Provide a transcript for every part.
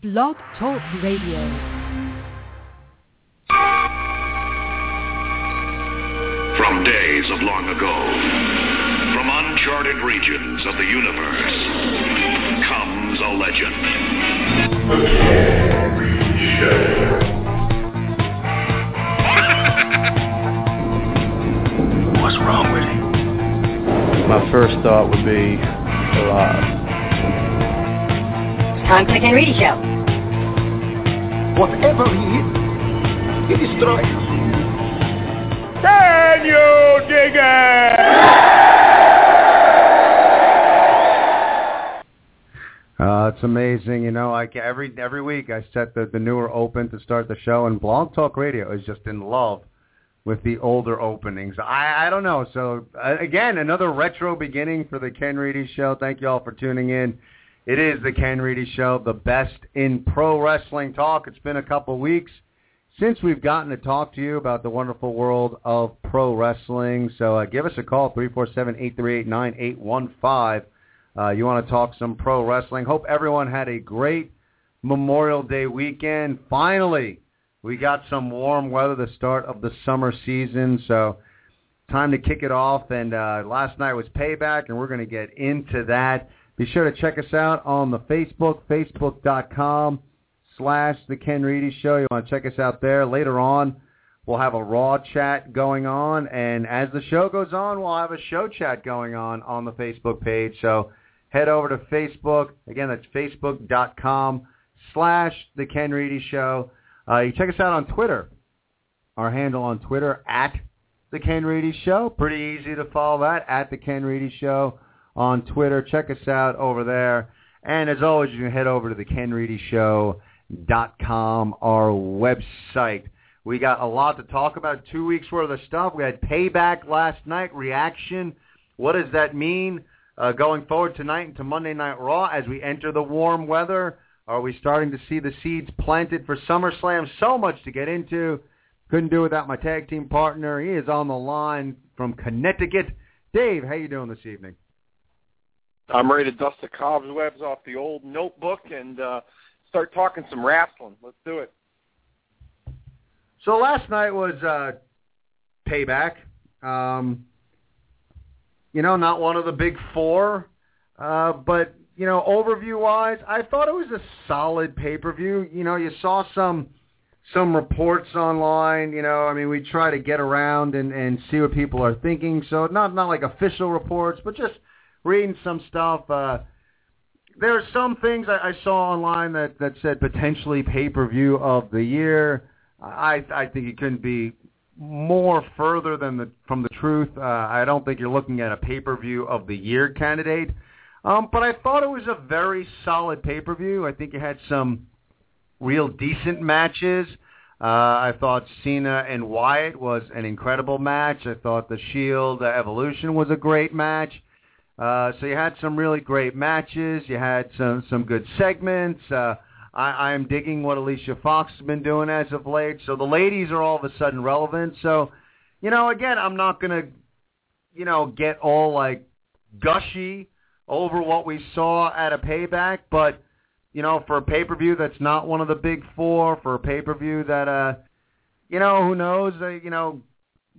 Blog Talk Radio. From days of long ago, from uncharted regions of the universe, comes a legend. The Show. What's wrong with him? My first thought would be alive. Time for the Ken Reedy Show. Whatever he is, he destroys. Can you dig Uh, it's amazing, you know. Like every every week, I set the the newer open to start the show, and Blog Talk Radio is just in love with the older openings. I I don't know. So uh, again, another retro beginning for the Ken Reedy Show. Thank you all for tuning in. It is the Ken Reedy Show, the best in pro wrestling talk. It's been a couple weeks since we've gotten to talk to you about the wonderful world of pro wrestling. So uh, give us a call, 347-838-9815. Uh, you want to talk some pro wrestling. Hope everyone had a great Memorial Day weekend. Finally, we got some warm weather, the start of the summer season. So time to kick it off. And uh, last night was payback, and we're going to get into that. Be sure to check us out on the Facebook, facebook.com slash The Ken Reedy Show. You want to check us out there. Later on, we'll have a Raw chat going on. And as the show goes on, we'll have a show chat going on on the Facebook page. So head over to Facebook. Again, that's facebook.com slash The Ken Reedy Show. Uh, you check us out on Twitter. Our handle on Twitter, at The Ken Reedy Show. Pretty easy to follow that, at The Ken Reedy Show on Twitter. Check us out over there. And as always, you can head over to the kenreedyshow.com, our website. We got a lot to talk about. Two weeks worth of stuff. We had payback last night, reaction. What does that mean uh, going forward tonight into Monday Night Raw as we enter the warm weather? Are we starting to see the seeds planted for SummerSlam? So much to get into. Couldn't do without my tag team partner. He is on the line from Connecticut. Dave, how you doing this evening? I'm ready to dust the cobwebs off the old notebook and uh, start talking some wrestling. Let's do it. So last night was uh, payback. Um, you know, not one of the big four, uh, but you know, overview wise, I thought it was a solid pay per view. You know, you saw some some reports online. You know, I mean, we try to get around and and see what people are thinking. So not not like official reports, but just reading some stuff. Uh, there are some things I, I saw online that that said potentially pay per view of the year. I I think it couldn't be more further than the from the truth. Uh, I don't think you're looking at a pay per view of the year candidate. Um, but I thought it was a very solid pay per view. I think it had some real decent matches. Uh, I thought Cena and Wyatt was an incredible match. I thought the Shield uh, Evolution was a great match. Uh, so you had some really great matches. You had some some good segments. Uh, I, I'm digging what Alicia Fox has been doing as of late. So the ladies are all of a sudden relevant. So, you know, again, I'm not gonna, you know, get all like gushy over what we saw at a payback, but you know, for a pay per view that's not one of the big four, for a pay per view that uh, you know, who knows, uh, you know,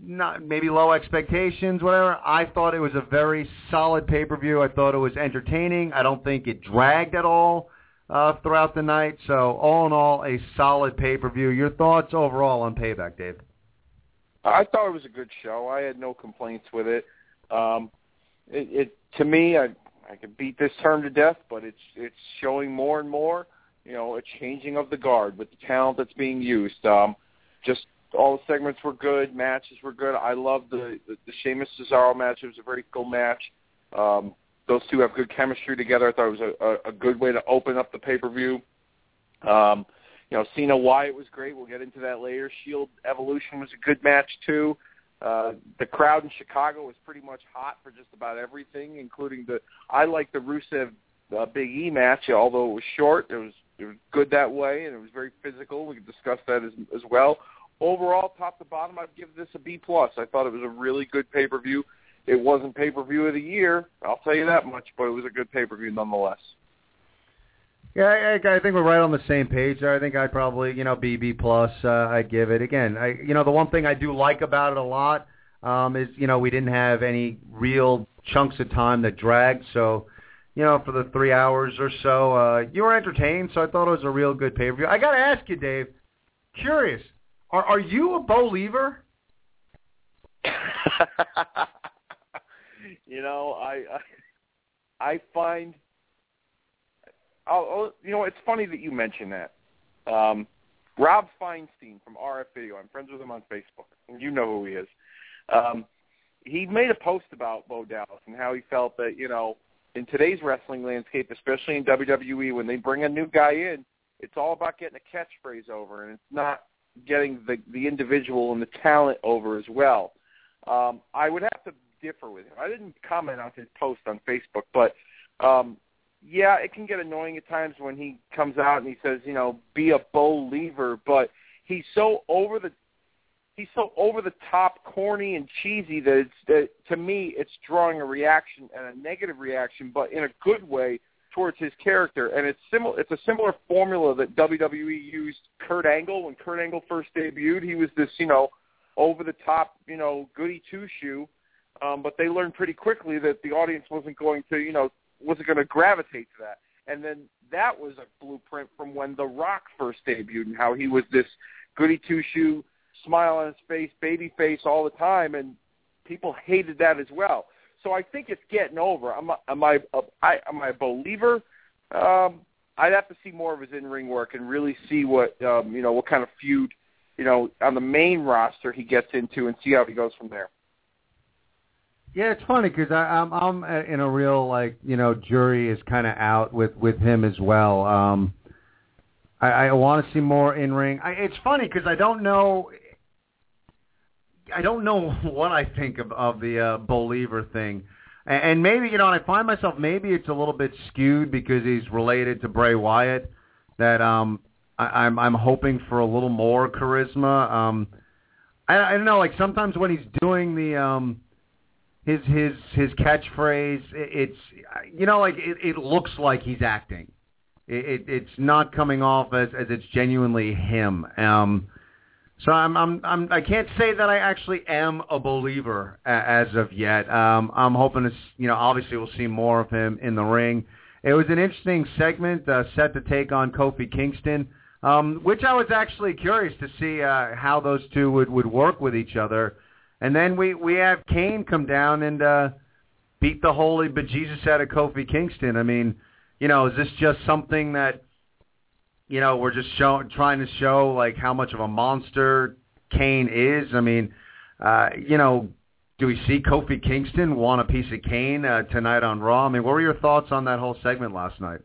not maybe low expectations, whatever. I thought it was a very solid pay per view. I thought it was entertaining. I don't think it dragged at all uh, throughout the night. So all in all, a solid pay per view. Your thoughts overall on Payback, Dave? I thought it was a good show. I had no complaints with it. Um, it, it to me, I I could beat this term to death, but it's it's showing more and more, you know, a changing of the guard with the talent that's being used. Um, just all the segments were good, matches were good. I love the the, the Sheamus Cesaro match. It was a very cool match. Um, those two have good chemistry together. I thought it was a, a, a good way to open up the pay per view. Um, you know, Cena Wyatt was great. We'll get into that later. Shield Evolution was a good match too. Uh, the crowd in Chicago was pretty much hot for just about everything, including the. I like the Rusev uh, Big E match, although it was short. It was it was good that way, and it was very physical. We can discuss that as as well. Overall, top to bottom, I'd give this a B plus. I thought it was a really good pay per view. It wasn't pay per view of the year, I'll tell you that much, but it was a good pay per view nonetheless. Yeah, I, I think we're right on the same page. I think I'd probably, you know, B B plus. Uh, I'd give it again. I, you know, the one thing I do like about it a lot um, is, you know, we didn't have any real chunks of time that dragged. So, you know, for the three hours or so, uh, you were entertained. So I thought it was a real good pay per view. I got to ask you, Dave. Curious, are are you a bo believer? you know, I I, I find oh, you know, it's funny that you mention that. Um, Rob Feinstein from RF Video. I'm friends with him on Facebook, you know who he is. Um, he made a post about Bo Dallas and how he felt that you know in today's wrestling landscape, especially in WWE, when they bring a new guy in, it's all about getting a catchphrase over, and it's not getting the the individual and the talent over as well. Um, I would have to differ with him. I didn't comment on his post on Facebook, but um, yeah, it can get annoying at times when he comes out and he says, you know, be a believer, but he's so over the he's so over the top, corny and cheesy that it's that to me it's drawing a reaction and a negative reaction, but in a good way towards his character. And it's similar. It's a similar formula that WWE used Kurt Angle when Kurt Angle first debuted. He was this, you know, over the top, you know, goody two shoe. Um, but they learned pretty quickly that the audience wasn't going to, you know, wasn't going to gravitate to that. And then that was a blueprint from when The Rock first debuted and how he was this goody two shoe, smile on his face, baby face all the time, and people hated that as well. So I think it's getting over. Am I am I, I am I a believer? Um, I'd have to see more of his in ring work and really see what um, you know what kind of feud you know on the main roster he gets into and see how he goes from there. Yeah, it's funny because I'm I'm in a real like you know jury is kind of out with with him as well. Um, I, I want to see more in ring. It's funny because I don't know. I don't know what I think of of the uh, believer thing, and, and maybe you know, I find myself maybe it's a little bit skewed because he's related to Bray Wyatt. That um, I, I'm I'm hoping for a little more charisma. Um, I, I don't know, like sometimes when he's doing the um his his his catchphrase. It's you know like it, it looks like he's acting. It, it it's not coming off as as it's genuinely him. Um, so I'm I'm I'm I can't say that I actually am a believer as of yet. Um, I'm hoping to you know obviously we'll see more of him in the ring. It was an interesting segment uh, set to take on Kofi Kingston, um, which I was actually curious to see uh, how those two would would work with each other. And then we we have Kane come down and uh, beat the holy bejesus out of Kofi Kingston. I mean, you know, is this just something that you know we're just show, trying to show like how much of a monster Kane is? I mean, uh, you know, do we see Kofi Kingston want a piece of Kane uh, tonight on Raw? I mean, what were your thoughts on that whole segment last night?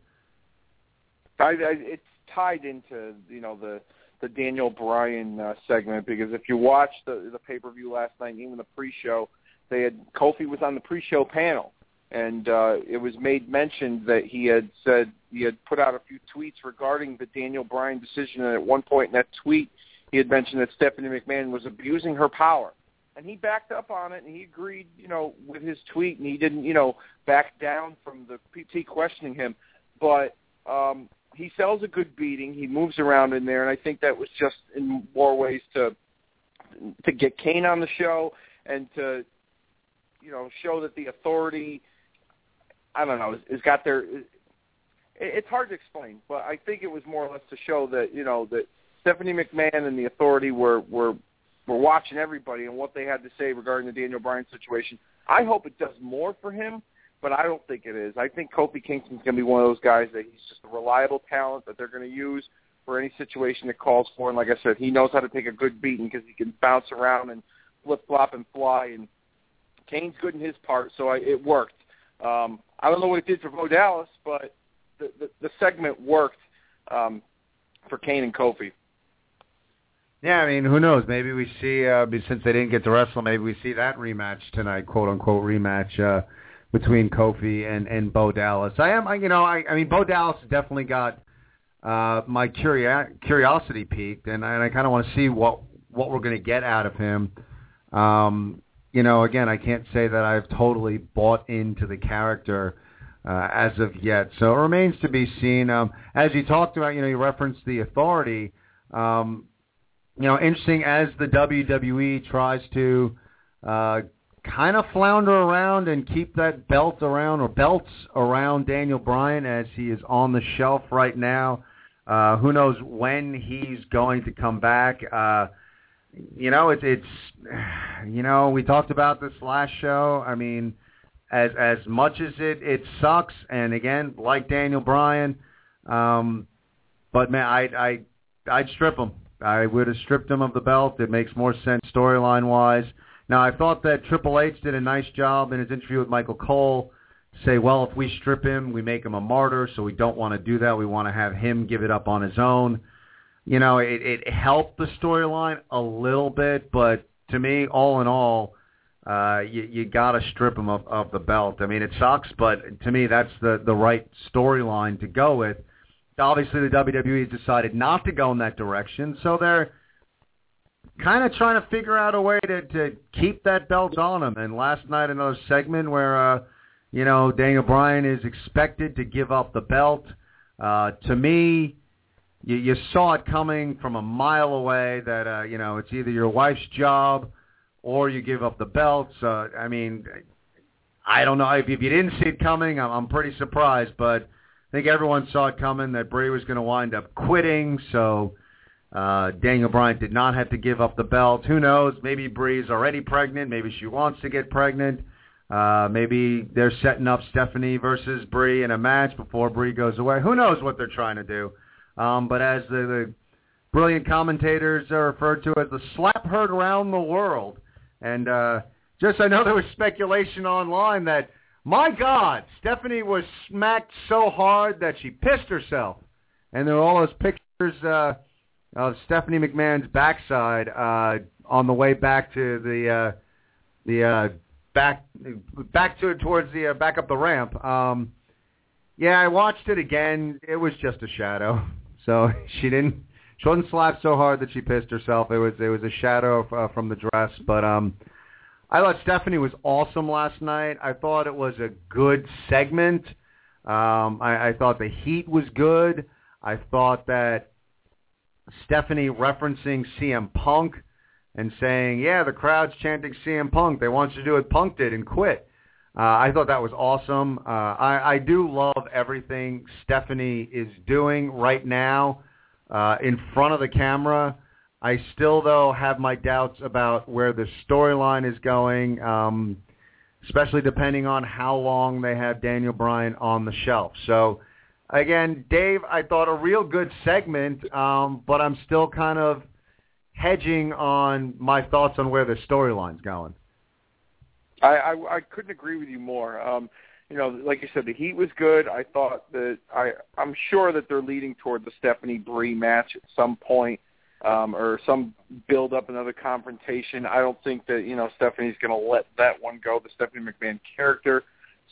I, I, it's tied into you know the the Daniel Bryan uh, segment because if you watched the the pay per view last night, even the pre show, they had Kofi was on the pre show panel, and uh, it was made mention that he had said he had put out a few tweets regarding the Daniel Bryan decision, and at one point in that tweet, he had mentioned that Stephanie McMahon was abusing her power. And he backed up on it, and he agreed, you know, with his tweet, and he didn't, you know, back down from the PT questioning him. But um, he sells a good beating. He moves around in there, and I think that was just in more ways to to get Kane on the show and to you know show that the authority. I don't know. It's got their. It's hard to explain, but I think it was more or less to show that you know that Stephanie McMahon and the authority were were were watching everybody and what they had to say regarding the Daniel Bryan situation. I hope it does more for him but I don't think it is. I think Kofi Kingston's going to be one of those guys that he's just a reliable talent that they're going to use for any situation that calls for. And like I said, he knows how to take a good beating because he can bounce around and flip flop and fly. And Kane's good in his part, so I, it worked. Um, I don't know what it did for Bo Dallas, but the the, the segment worked um, for Kane and Kofi. Yeah, I mean, who knows? Maybe we see uh, since they didn't get to wrestle, maybe we see that rematch tonight, quote unquote rematch. Uh, between Kofi and and Bo Dallas. I am, I, you know, I I mean, Bo Dallas definitely got uh, my curio- curiosity peaked, and, and I kind of want to see what what we're going to get out of him. Um, you know, again, I can't say that I've totally bought into the character uh, as of yet. So it remains to be seen. Um, as you talked about, you know, you referenced the authority. Um, you know, interesting as the WWE tries to uh, kind of flounder around and keep that belt around or belts around Daniel Bryan as he is on the shelf right now. Uh, who knows when he's going to come back? Uh, you know, it's it's you know we talked about this last show. I mean, as as much as it it sucks, and again, like Daniel Bryan, um, but man, I I I'd strip him. I would have stripped him of the belt. It makes more sense storyline wise. Now, I thought that Triple H did a nice job in his interview with Michael Cole. Say, well, if we strip him, we make him a martyr, so we don't want to do that. We want to have him give it up on his own. You know, it, it helped the storyline a little bit, but to me, all in all, uh, you, you got to strip him of, of the belt. I mean, it sucks, but to me, that's the the right storyline to go with. Obviously, the WWE decided not to go in that direction, so they're kind of trying to figure out a way to to keep that belt on him. And last night, another segment where uh, you know Daniel Bryan is expected to give up the belt. Uh, to me, you, you saw it coming from a mile away that uh, you know it's either your wife's job or you give up the belt. So I mean, I don't know if, if you didn't see it coming. I'm, I'm pretty surprised, but I think everyone saw it coming that Brie was going to wind up quitting. So uh, Daniel Bryan did not have to give up the belt. Who knows? Maybe Brie's already pregnant. Maybe she wants to get pregnant. Uh, maybe they're setting up Stephanie versus Brie in a match before Brie goes away. Who knows what they're trying to do? Um, but as the, the brilliant commentators are referred to as the slap heard around the world, and uh, just I know there was speculation online that my God, Stephanie was smacked so hard that she pissed herself, and there were all those pictures. Uh, of Stephanie McMahon's backside uh, on the way back to the uh, the uh, back back to towards the uh, back up the ramp. Um, yeah, I watched it again. It was just a shadow. So she didn't she wasn't slapped so hard that she pissed herself. It was it was a shadow uh, from the dress. But um, I thought Stephanie was awesome last night. I thought it was a good segment. Um, I, I thought the heat was good. I thought that Stephanie referencing CM Punk and saying, yeah, the crowd's chanting CM Punk. They want you to do what Punk did and quit. Uh, I thought that was awesome. Uh, I, I do love everything Stephanie is doing right now uh, in front of the camera. I still, though, have my doubts about where the storyline is going, um, especially depending on how long they have Daniel Bryan on the shelf. So again, Dave, I thought a real good segment, um, but I'm still kind of hedging on my thoughts on where the storyline's going. I, I I couldn't agree with you more. Um, you know, like you said, the heat was good. I thought that I I'm sure that they're leading toward the Stephanie Brie match at some point, um, or some build up another confrontation. I don't think that you know Stephanie's going to let that one go. The Stephanie McMahon character.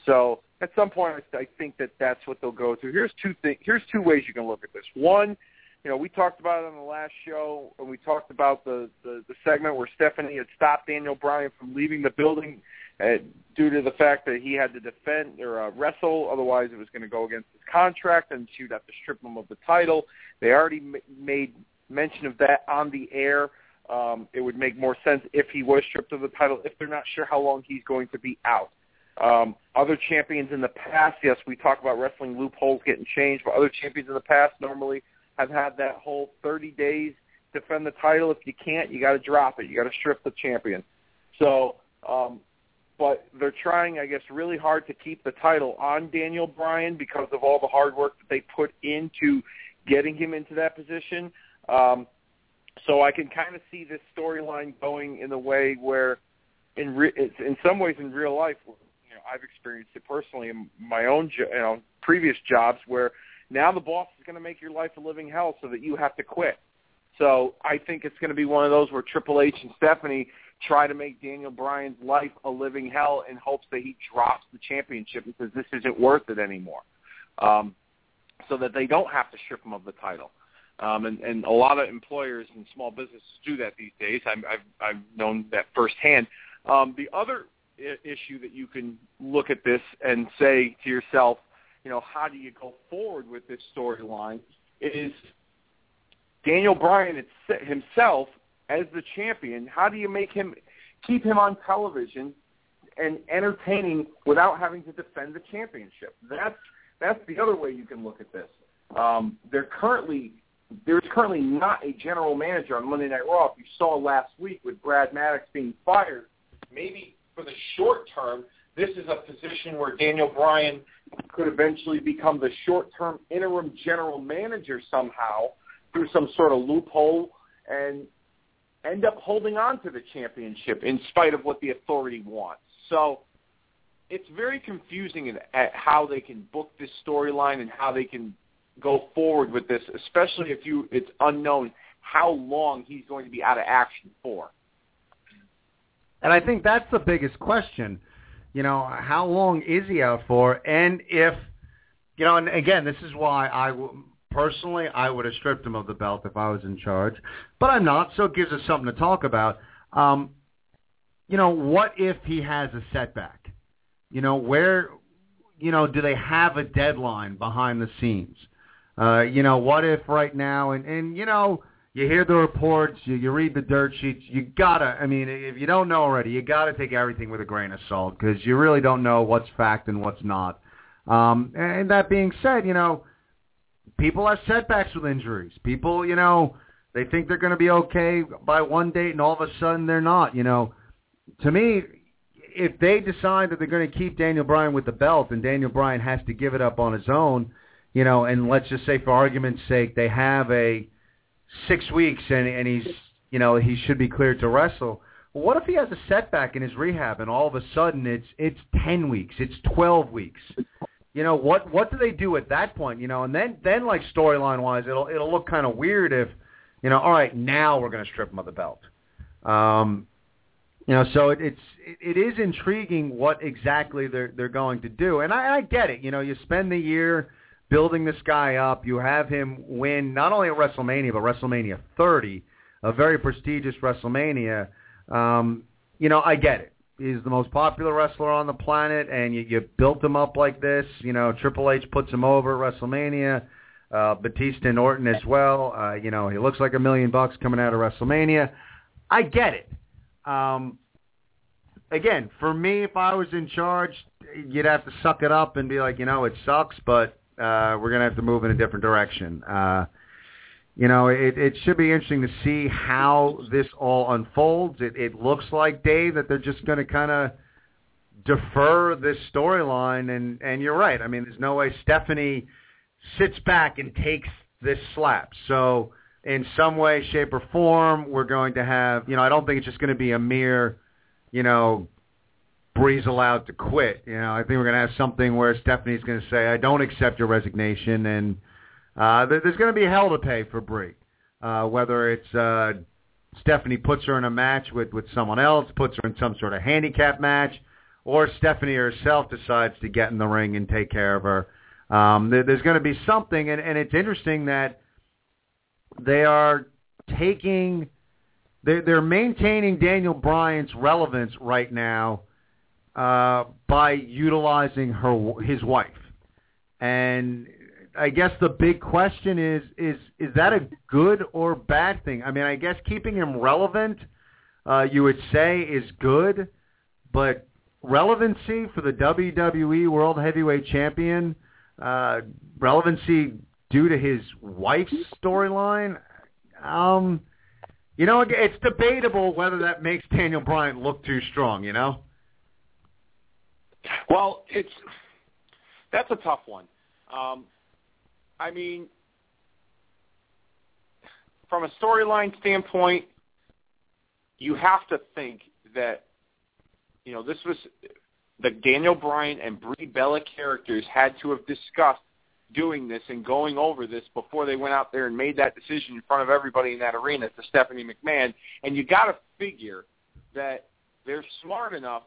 So at some point, I think that that's what they'll go through. Here's two things. Here's two ways you can look at this. One, you know, we talked about it on the last show, and we talked about the the, the segment where Stephanie had stopped Daniel Bryan from leaving the building uh, due to the fact that he had to defend or uh, wrestle. Otherwise, it was going to go against his contract, and she would have to strip him of the title. They already m- made mention of that on the air. Um, it would make more sense if he was stripped of the title if they're not sure how long he's going to be out. Um, other champions in the past, yes, we talk about wrestling loopholes getting changed, but other champions in the past normally have had that whole 30 days defend the title. If you can't, you got to drop it. You got to strip the champion. So, um, but they're trying, I guess, really hard to keep the title on Daniel Bryan because of all the hard work that they put into getting him into that position. Um, so I can kind of see this storyline going in the way where, in re- in some ways, in real life, I've experienced it personally in my own you know previous jobs where now the boss is going to make your life a living hell so that you have to quit. So I think it's going to be one of those where Triple H and Stephanie try to make Daniel Bryan's life a living hell in hopes that he drops the championship because this isn't worth it anymore. Um, so that they don't have to strip him of the title. Um, and, and a lot of employers and small businesses do that these days. I'm, I've, I've known that firsthand. Um, the other I- issue that you can look at this and say to yourself, you know, how do you go forward with this storyline? Is Daniel Bryan himself as the champion? How do you make him keep him on television and entertaining without having to defend the championship? That's that's the other way you can look at this. Um, they're currently there's currently not a general manager on Monday Night Raw. If you saw last week with Brad Maddox being fired, maybe for the short term, this is a position where Daniel Bryan could eventually become the short-term interim general manager somehow through some sort of loophole and end up holding on to the championship in spite of what the authority wants. So it's very confusing at, how they can book this storyline and how they can go forward with this, especially if you it's unknown how long he's going to be out of action for. And I think that's the biggest question. You know, how long is he out for? And if, you know, and again, this is why I w- personally I would have stripped him of the belt if I was in charge, but I'm not. So it gives us something to talk about. Um, you know, what if he has a setback? You know, where, you know, do they have a deadline behind the scenes? Uh, you know, what if right now, and and you know, you hear the reports, you, you read the dirt sheets, you gotta, I mean, if you don't know already, you gotta take everything with a grain of salt because you really don't know what's fact and what's not. Um, and that being said, you know, people have setbacks with injuries. People, you know, they think they're going to be okay by one date and all of a sudden they're not. You know, to me, if they decide that they're going to keep Daniel Bryan with the belt and Daniel Bryan has to give it up on his own, you know, and let's just say for argument's sake, they have a six weeks and and he's you know he should be cleared to wrestle. What if he has a setback in his rehab and all of a sudden it's it's ten weeks, it's twelve weeks? You know what what do they do at that point? You know, and then then like storyline wise, it'll it'll look kind of weird if you know, all right, now we're going to strip him of the belt. Um, you know, so it, it's it, it is intriguing what exactly they're they're going to do, and I, I get it. You know, you spend the year building this guy up. You have him win not only at WrestleMania, but WrestleMania 30, a very prestigious WrestleMania. Um, you know, I get it. He's the most popular wrestler on the planet, and you, you built him up like this. You know, Triple H puts him over at WrestleMania. Uh, Batista and Orton as well. Uh, you know, he looks like a million bucks coming out of WrestleMania. I get it. Um, again, for me, if I was in charge, you'd have to suck it up and be like, you know, it sucks, but uh, we're gonna have to move in a different direction. Uh, you know, it, it should be interesting to see how this all unfolds. It, it looks like Dave that they're just going to kind of defer this storyline, and and you're right. I mean, there's no way Stephanie sits back and takes this slap. So in some way, shape, or form, we're going to have. You know, I don't think it's just going to be a mere, you know, Brie's allowed to quit. You know, I think we're going to have something where Stephanie's going to say, "I don't accept your resignation," and uh, there's going to be hell to pay for Bree. Uh, whether it's uh, Stephanie puts her in a match with with someone else, puts her in some sort of handicap match, or Stephanie herself decides to get in the ring and take care of her. Um, there, there's going to be something, and, and it's interesting that they are taking, they're, they're maintaining Daniel Bryan's relevance right now uh, by utilizing her his wife. And I guess the big question is is is that a good or bad thing? I mean, I guess keeping him relevant, uh, you would say, is good, but relevancy for the WWE World Heavyweight Champion, uh, relevancy due to his wife's storyline, um, you know, it's debatable whether that makes Daniel Bryan look too strong. You know. Well, it's that's a tough one. Um, I mean, from a storyline standpoint, you have to think that you know this was the Daniel Bryan and Brie Bella characters had to have discussed doing this and going over this before they went out there and made that decision in front of everybody in that arena to Stephanie McMahon. And you got to figure that they're smart enough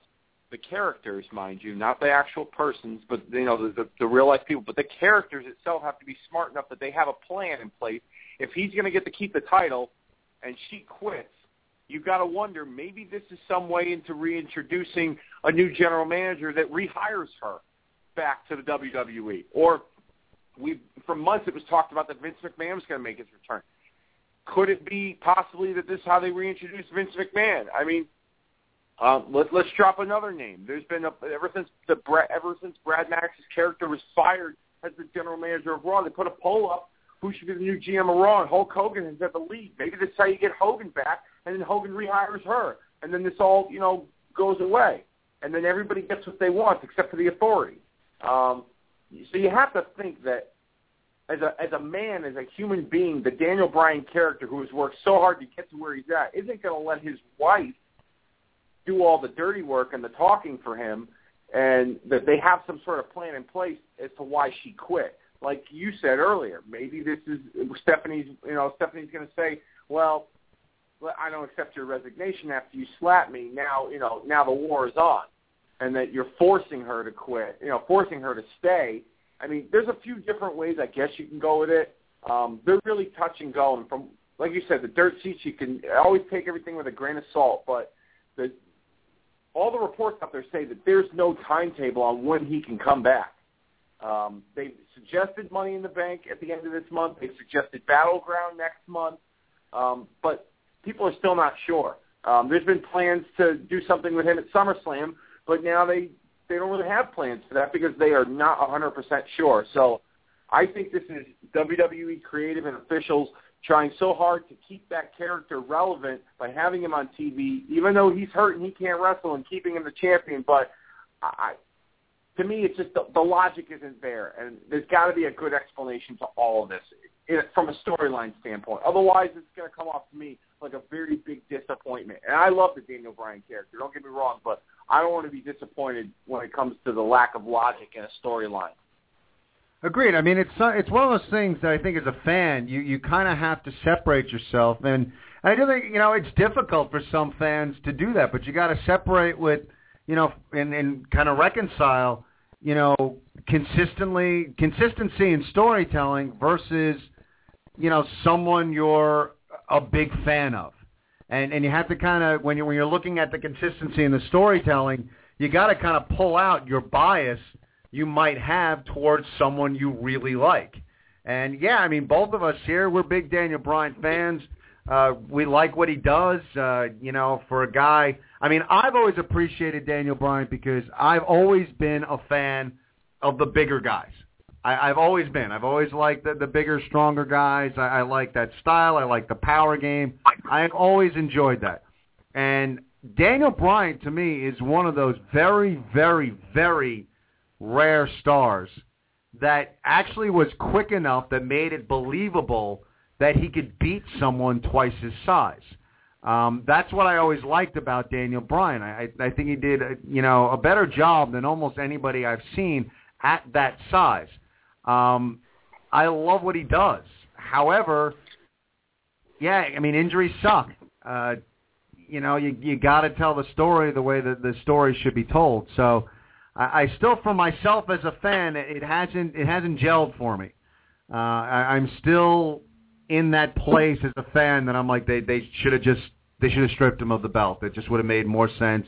the characters, mind you, not the actual persons, but you know the, the, the real life people. But the characters itself have to be smart enough that they have a plan in place. If he's going to get to keep the title, and she quits, you've got to wonder maybe this is some way into reintroducing a new general manager that rehires her back to the WWE. Or we for months it was talked about that Vince McMahon was going to make his return. Could it be possibly that this is how they reintroduce Vince McMahon? I mean, um, let, let's drop another name. There's been a, ever since the ever since Brad Maddox's character was fired as the general manager of Raw, they put a poll up who should be the new GM of Raw, and Hulk Hogan is at the lead. Maybe that's how you get Hogan back, and then Hogan rehires her, and then this all you know goes away, and then everybody gets what they want except for the authority. Um, so you have to think that as a as a man, as a human being, the Daniel Bryan character who has worked so hard to get to where he's at isn't going to let his wife do all the dirty work and the talking for him, and that they have some sort of plan in place as to why she quit. Like you said earlier, maybe this is Stephanie's. You know, Stephanie's going to say, "Well, I don't accept your resignation after you slapped me. Now, you know, now the war is on." and that you're forcing her to quit, you know, forcing her to stay. I mean, there's a few different ways I guess you can go with it. Um, they're really touch and go, and from like you said, the dirt sheets you can always take everything with a grain of salt, but the all the reports out there say that there's no timetable on when he can come back. Um, they suggested Money in the Bank at the end of this month. They've suggested Battleground next month, um, but people are still not sure. Um, there's been plans to do something with him at SummerSlam, but now they they don't really have plans for that because they are not 100% sure. So I think this is WWE creative and officials trying so hard to keep that character relevant by having him on TV, even though he's hurt and he can't wrestle, and keeping him the champion. But I, to me, it's just the, the logic isn't there, and there's got to be a good explanation to all of this it, from a storyline standpoint. Otherwise, it's going to come off to me like a very big disappointment. And I love the Daniel Bryan character. Don't get me wrong, but I don't want to be disappointed when it comes to the lack of logic in a storyline. Agreed. I mean, it's it's one of those things that I think as a fan, you you kind of have to separate yourself, and I do think you know it's difficult for some fans to do that, but you got to separate with, you know, and and kind of reconcile, you know, consistently consistency in storytelling versus, you know, someone you're a big fan of and and you have to kind of when you when you're looking at the consistency in the storytelling, you got to kind of pull out your bias you might have towards someone you really like. And yeah, I mean, both of us here, we're big Daniel Bryan fans. Uh, we like what he does. Uh, you know, for a guy, I mean, I've always appreciated Daniel Bryan because I've always been a fan of the bigger guys. I, I've always been. I've always liked the, the bigger, stronger guys. I, I like that style. I like the power game. I've always enjoyed that. And Daniel Bryan, to me, is one of those very, very, very rare stars that actually was quick enough that made it believable that he could beat someone twice his size. Um, that's what I always liked about Daniel Bryan. I, I think he did, a, you know, a better job than almost anybody I've seen at that size. Um, I love what he does. However, yeah, I mean injuries suck. Uh, you know, you you got to tell the story the way that the story should be told. So, I, I still, for myself as a fan, it hasn't it hasn't gelled for me. Uh, I, I'm still in that place as a fan that I'm like they they should have just they should have stripped him of the belt. It just would have made more sense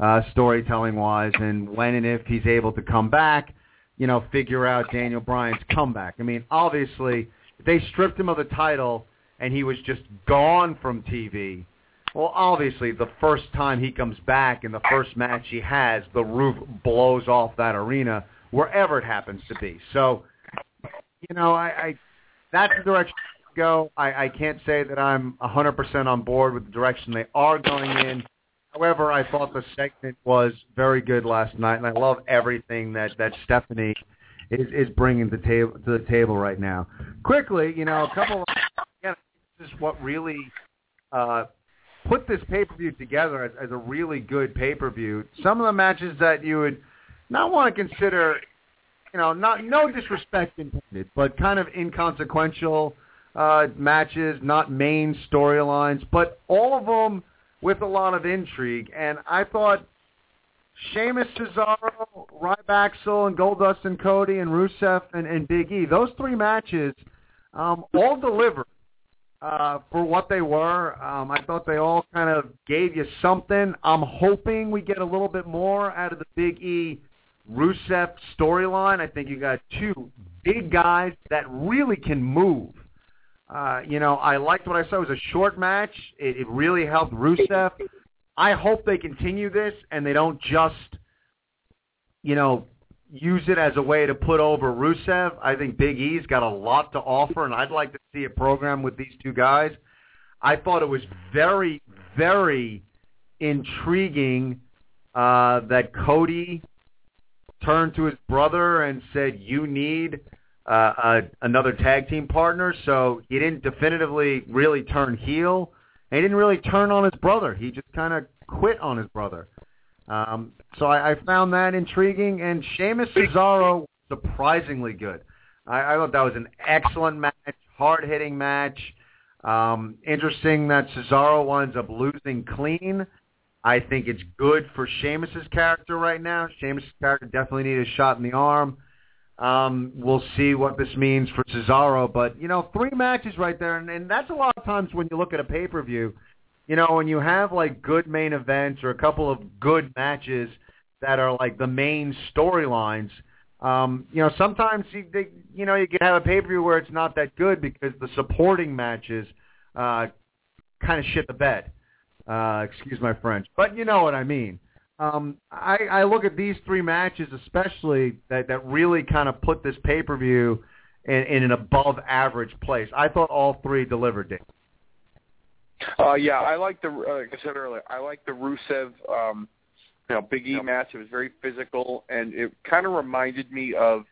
uh, storytelling wise. And when and if he's able to come back, you know, figure out Daniel Bryan's comeback. I mean, obviously, if they stripped him of the title and he was just gone from TV. Well, obviously, the first time he comes back in the first match he has, the roof blows off that arena wherever it happens to be. So, you know, I, I that's the direction to go. I, I can't say that I'm 100% on board with the direction they are going in. However, I thought the segment was very good last night, and I love everything that that Stephanie is is bringing to the table to the table right now. Quickly, you know, a couple. Of, again, this is what really uh, put this pay per view together as, as a really good pay per view. Some of the matches that you would not want to consider, you know, not no disrespect intended, but kind of inconsequential uh, matches, not main storylines, but all of them with a lot of intrigue. And I thought Sheamus, Cesaro, Ryback, and Goldust and Cody and Rusev and, and Big E, those three matches um, all delivered. Uh, for what they were. Um, I thought they all kind of gave you something. I'm hoping we get a little bit more out of the Big E Rusev storyline. I think you got two big guys that really can move. Uh, you know, I liked what I saw. It was a short match. It, it really helped Rusev. I hope they continue this and they don't just, you know, use it as a way to put over Rusev. I think Big E's got a lot to offer, and I'd like to see a program with these two guys. I thought it was very, very intriguing uh, that Cody turned to his brother and said, "You need uh, a, another tag team partner." So he didn't definitively really turn heel. He didn't really turn on his brother. He just kind of quit on his brother. Um, so I, I found that intriguing. And Sheamus Cesaro surprisingly good. I, I thought that was an excellent match, hard hitting match. Um, interesting that Cesaro winds up losing clean. I think it's good for Sheamus's character right now. Sheamus's character definitely needs a shot in the arm. Um, we'll see what this means for Cesaro, but you know, three matches right there, and, and that's a lot of times when you look at a pay per view. You know, when you have like good main events or a couple of good matches that are like the main storylines. Um, you know, sometimes you, they, you know you can have a pay per view where it's not that good because the supporting matches uh, kind of shit the bed. Uh, excuse my French, but you know what I mean. Um, I, I look at these three matches especially that, that really kind of put this pay per view in, in an above average place. I thought all three delivered it. Uh, yeah, I like the uh, like I said earlier. I like the Rusev, um, you know, Big E match. It was very physical, and it kind of reminded me of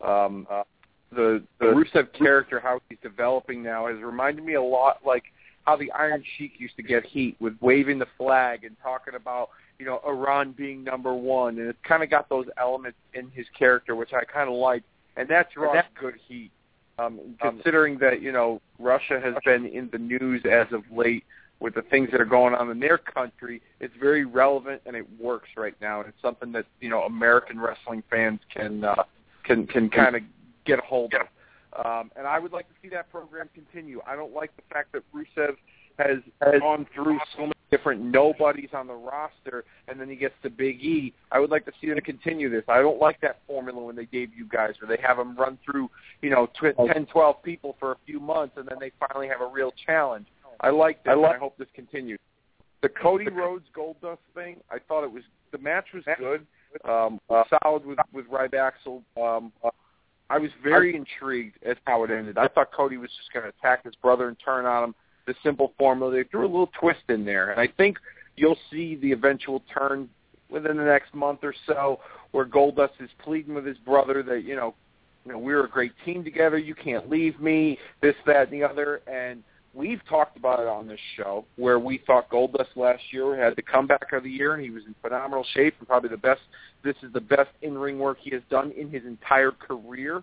um, uh, the the Rusev character, how he's developing now. Has reminded me a lot like how the Iron Sheik used to get heat with waving the flag and talking about you know Iran being number one, and it's kind of got those elements in his character, which I kind of like, and that's draws good heat. Um, considering that you know Russia has been in the news as of late with the things that are going on in their country, it's very relevant and it works right now. And it's something that you know American wrestling fans can uh, can can kind of get a hold of. Um, and I would like to see that program continue. I don't like the fact that Rusev has, has gone through so many different nobodies on the roster, and then he gets to Big E. I would like to see them continue this. I don't like that formula when they debut guys, where they have them run through, you know, tw- 10, 12 people for a few months, and then they finally have a real challenge. I like this. I, like, I hope this continues. The Cody Rhodes Goldust thing, I thought it was the match was good, um, solid with with Ryback. Um, I was very intrigued at how it ended. I thought Cody was just going to attack his brother and turn on him. The simple formula. They threw a little twist in there, and I think you'll see the eventual turn within the next month or so, where Goldust is pleading with his brother that you know, you know, we're a great team together. You can't leave me. This, that, and the other, and we've talked about it on this show where we thought Goldust last year had the comeback of the year and he was in phenomenal shape and probably the best. This is the best in-ring work he has done in his entire career,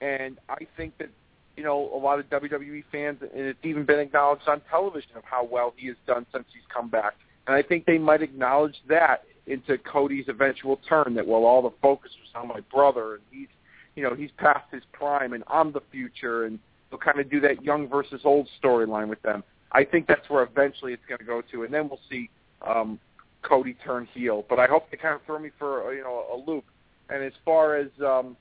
and I think that you know a lot of WWE fans and it's even been acknowledged on television of how well he has done since he's come back, and I think they might acknowledge that into Cody's eventual turn that well all the focus was on my brother and he's you know he's past his prime and I'm the future and they'll kind of do that young versus old storyline with them. I think that's where eventually it's going to go to, and then we'll see um, Cody turn heel. But I hope they kind of throw me for uh, you know a loop. And as far as um,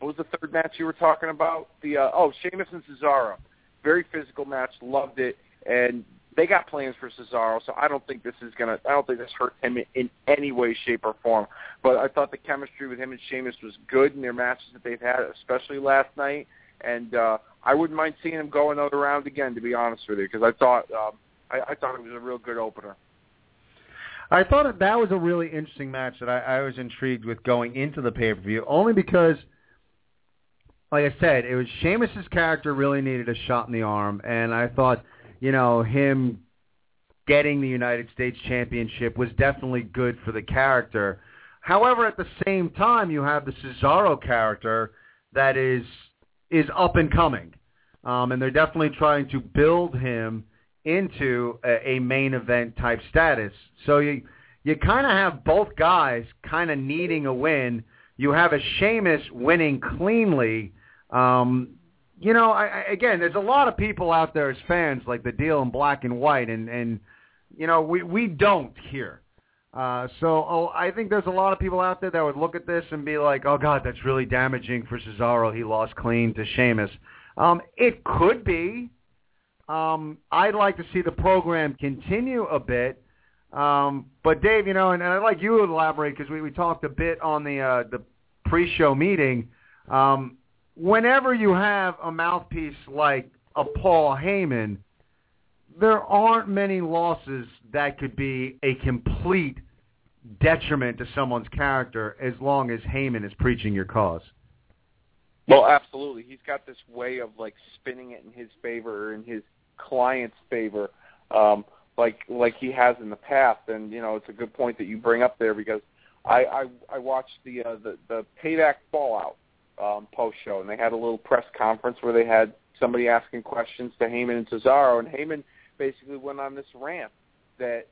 what was the third match you were talking about? The uh, oh Sheamus and Cesaro, very physical match. Loved it, and they got plans for Cesaro, so I don't think this is gonna. I don't think this hurt him in any way, shape, or form. But I thought the chemistry with him and Sheamus was good in their matches that they've had, especially last night. And uh, I wouldn't mind seeing him go another round again, to be honest with you, because I thought um, I, I thought it was a real good opener. I thought that, that was a really interesting match that I, I was intrigued with going into the pay per view, only because, like I said, it was Sheamus's character really needed a shot in the arm, and I thought, you know, him getting the United States Championship was definitely good for the character. However, at the same time, you have the Cesaro character that is is up and coming, um, and they're definitely trying to build him into a, a main event type status. So you you kind of have both guys kind of needing a win. You have a Sheamus winning cleanly, um, you know, I, I, again, there's a lot of people out there as fans like the deal in black and white, and and you know, we we don't here. Uh, so oh, I think there's a lot of people out there that would look at this and be like, "Oh God, that's really damaging for Cesaro. He lost clean to Sheamus." Um, it could be. Um, I'd like to see the program continue a bit. Um, but Dave, you know, and, and I'd like you to elaborate because we, we talked a bit on the uh, the pre-show meeting. Um, whenever you have a mouthpiece like a Paul Heyman, there aren't many losses that could be a complete detriment to someone's character as long as Heyman is preaching your cause. Well, absolutely. He's got this way of like spinning it in his favor or in his client's favor, um, like like he has in the past. And you know, it's a good point that you bring up there because I I, I watched the uh, the the payback fallout um, post show, and they had a little press conference where they had somebody asking questions to Heyman and Cesaro, and Heyman basically went on this rant that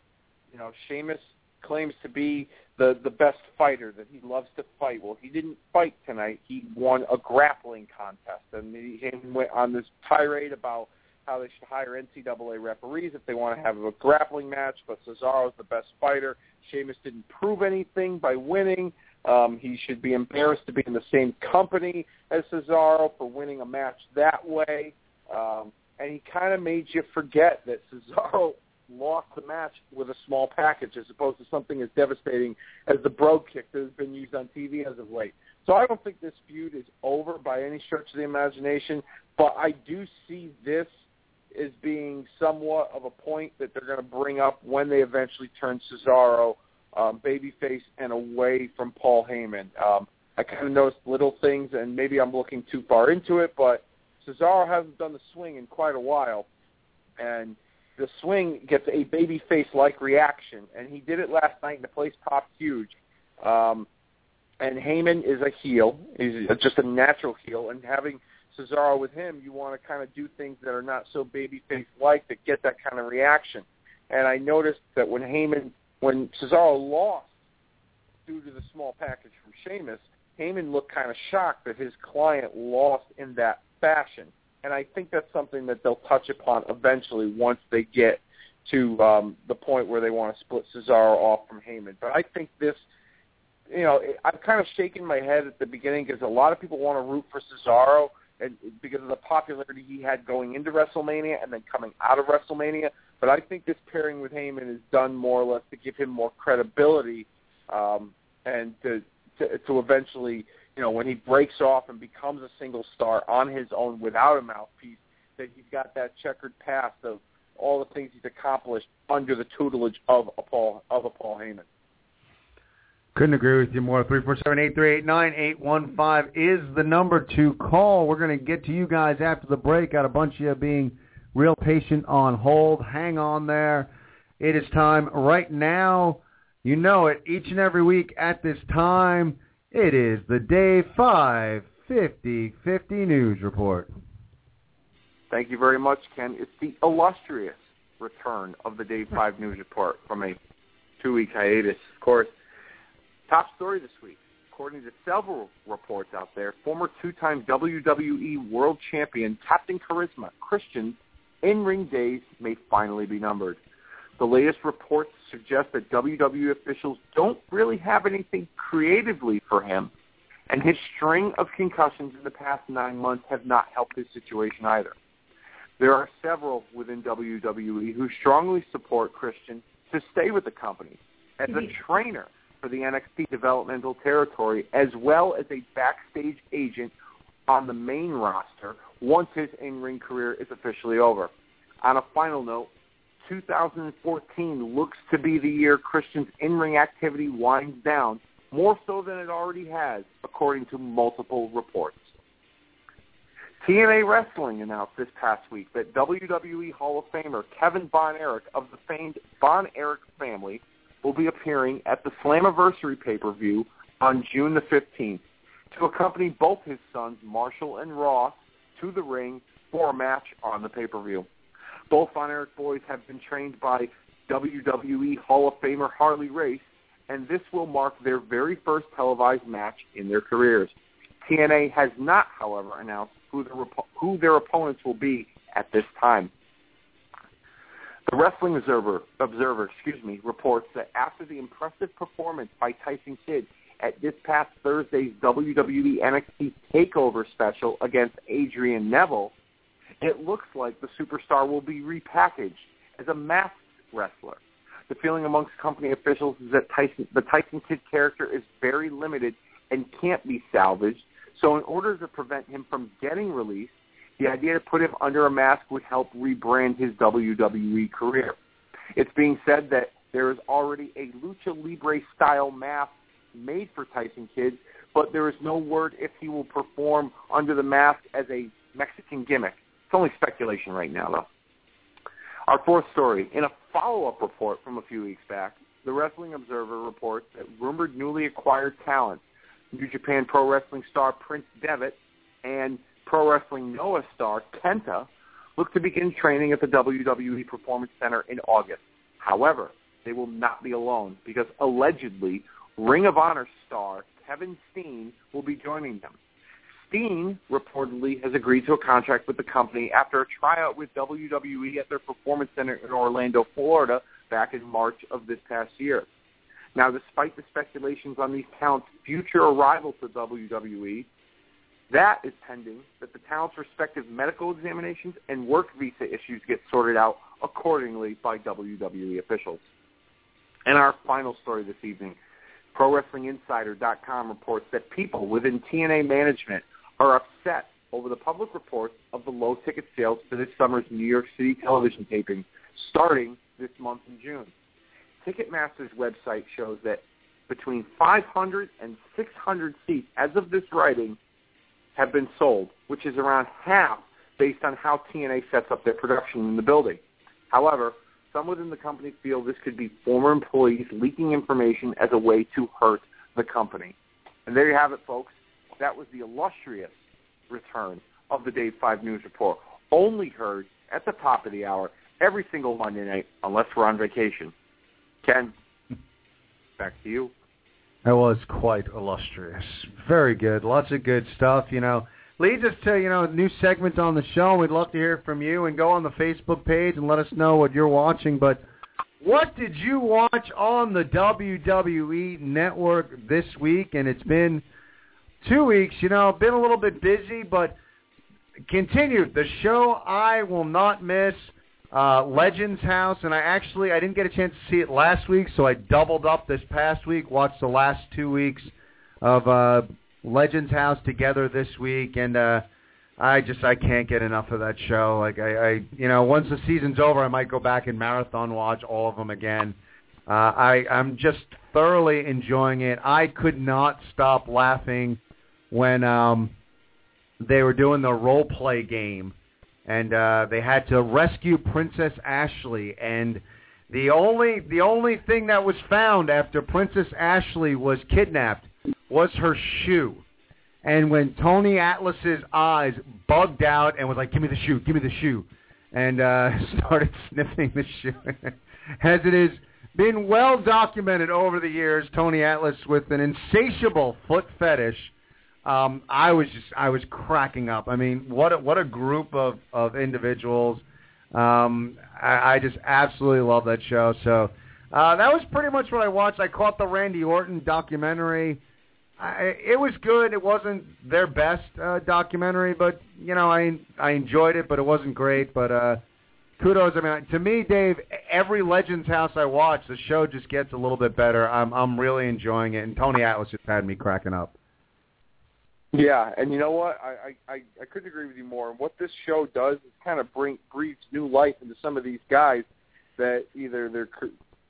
you know Sheamus claims to be the the best fighter that he loves to fight. Well, he didn't fight tonight. He won a grappling contest, and he went on this tirade about how they should hire NCAA referees if they want to have a grappling match. But Cesaro's the best fighter. Sheamus didn't prove anything by winning. Um, he should be embarrassed to be in the same company as Cesaro for winning a match that way. Um, and he kind of made you forget that Cesaro lost the match with a small package as opposed to something as devastating as the Brogue kick that has been used on TV as of late. So I don't think this feud is over by any stretch of the imagination, but I do see this as being somewhat of a point that they're going to bring up when they eventually turn Cesaro um, babyface and away from Paul Heyman. Um, I kind of noticed little things, and maybe I'm looking too far into it, but Cesaro hasn't done the swing in quite a while, and the swing gets a babyface-like reaction, and he did it last night, and the place popped huge. Um, and Heyman is a heel; he's just a natural heel, and having Cesaro with him, you want to kind of do things that are not so babyface-like that get that kind of reaction. And I noticed that when Heyman, when Cesaro lost due to the small package from Sheamus, Heyman looked kind of shocked that his client lost in that fashion. And I think that's something that they'll touch upon eventually once they get to um, the point where they want to split Cesaro off from Heyman. But I think this, you know, I'm kind of shaking my head at the beginning because a lot of people want to root for Cesaro and because of the popularity he had going into WrestleMania and then coming out of WrestleMania. But I think this pairing with Heyman is done more or less to give him more credibility um, and to, to to eventually, you know, when he breaks off and becomes a single star on his own without a mouthpiece, that he's got that checkered past of all the things he's accomplished under the tutelage of a Paul of a Paul Heyman. Couldn't agree with you more. Three four seven eight three eight nine eight one five is the number to call. We're going to get to you guys after the break. Got a bunch of you being real patient on hold. Hang on there. It is time right now. You know it. Each and every week at this time, it is the Day 5 50 50 News Report. Thank you very much, Ken. It's the illustrious return of the Day 5 News Report from a two-week hiatus. Of course, Top story this week. According to several reports out there, former two-time WWE World Champion Captain Charisma Christian's in-ring days may finally be numbered. The latest reports suggest that WWE officials don't really have anything creatively for him, and his string of concussions in the past nine months have not helped his situation either. There are several within WWE who strongly support Christian to stay with the company as a mm-hmm. trainer for the NXT developmental territory, as well as a backstage agent on the main roster once his in-ring career is officially over. On a final note, 2014 looks to be the year Christian's in-ring activity winds down, more so than it already has, according to multiple reports. TNA Wrestling announced this past week that WWE Hall of Famer Kevin Von Erich of the famed Von Erich family will be appearing at the Slammiversary pay-per-view on June the 15th to accompany both his sons, Marshall and Ross, to the ring for a match on the pay-per-view. Both Von boys have been trained by WWE Hall of Famer Harley Race, and this will mark their very first televised match in their careers. TNA has not, however, announced who, the, who their opponents will be at this time. The Wrestling Observer, Observer, excuse me, reports that after the impressive performance by Tyson Kidd at this past Thursday's WWE NXT Takeover special against Adrian Neville, it looks like the superstar will be repackaged as a masked wrestler. The feeling amongst company officials is that Tyson, the Tyson Kidd character is very limited and can't be salvaged. So in order to prevent him from getting released, the idea to put him under a mask would help rebrand his WWE career. It's being said that there is already a lucha libre style mask made for Tyson Kidd, but there is no word if he will perform under the mask as a Mexican gimmick. It's only speculation right now, though. Our fourth story. In a follow-up report from a few weeks back, the Wrestling Observer reports that rumored newly acquired talent, New Japan Pro Wrestling star Prince Devitt and Pro Wrestling Noah star Kenta, look to begin training at the WWE Performance Center in August. However, they will not be alone because allegedly Ring of Honor star Kevin Steen will be joining them. Steen reportedly has agreed to a contract with the company after a tryout with WWE at their performance center in Orlando, Florida, back in March of this past year. Now, despite the speculations on these talents' future arrival to WWE, that is pending that the talent's respective medical examinations and work visa issues get sorted out accordingly by WWE officials. And our final story this evening, ProWrestlingInsider.com reports that people within TNA management are upset over the public reports of the low ticket sales for this summer's New York City television taping starting this month in June. Ticketmaster's website shows that between 500 and 600 seats as of this writing have been sold, which is around half based on how TNA sets up their production in the building. However, some within the company feel this could be former employees leaking information as a way to hurt the company. And there you have it, folks that was the illustrious return of the Dave 5 News Report, only heard at the top of the hour every single Monday night unless we're on vacation. Ken, back to you. That was quite illustrious. Very good. Lots of good stuff, you know. Leads us to, you know, new segments on the show. We'd love to hear from you and go on the Facebook page and let us know what you're watching. But what did you watch on the WWE network this week? And it's been – two weeks, you know, been a little bit busy, but continued. The show I will not miss, uh, Legends House, and I actually I didn't get a chance to see it last week, so I doubled up this past week. Watched the last two weeks of uh, Legends House together this week, and uh, I just I can't get enough of that show. Like I, I, you know, once the season's over, I might go back and marathon watch all of them again. Uh, I I'm just thoroughly enjoying it. I could not stop laughing when um, they were doing the role play game, and uh, they had to rescue Princess Ashley, and the only the only thing that was found after Princess Ashley was kidnapped was her shoe. And when Tony Atlas's eyes bugged out and was like, "Give me the shoe, give me the shoe," and uh, started sniffing the shoe, as it is been well documented over the years, Tony Atlas with an insatiable foot fetish um, I was just I was cracking up. I mean, what a, what a group of of individuals. Um, I, I just absolutely love that show. So uh, that was pretty much what I watched. I caught the Randy Orton documentary. I, it was good. It wasn't their best uh, documentary, but you know I I enjoyed it, but it wasn't great. But uh, kudos. I mean, to me, Dave, every Legends House I watch, the show just gets a little bit better. I'm I'm really enjoying it, and Tony Atlas just had me cracking up. Yeah, and you know what? I, I I couldn't agree with you more. And What this show does is kind of bring breathes new life into some of these guys that either their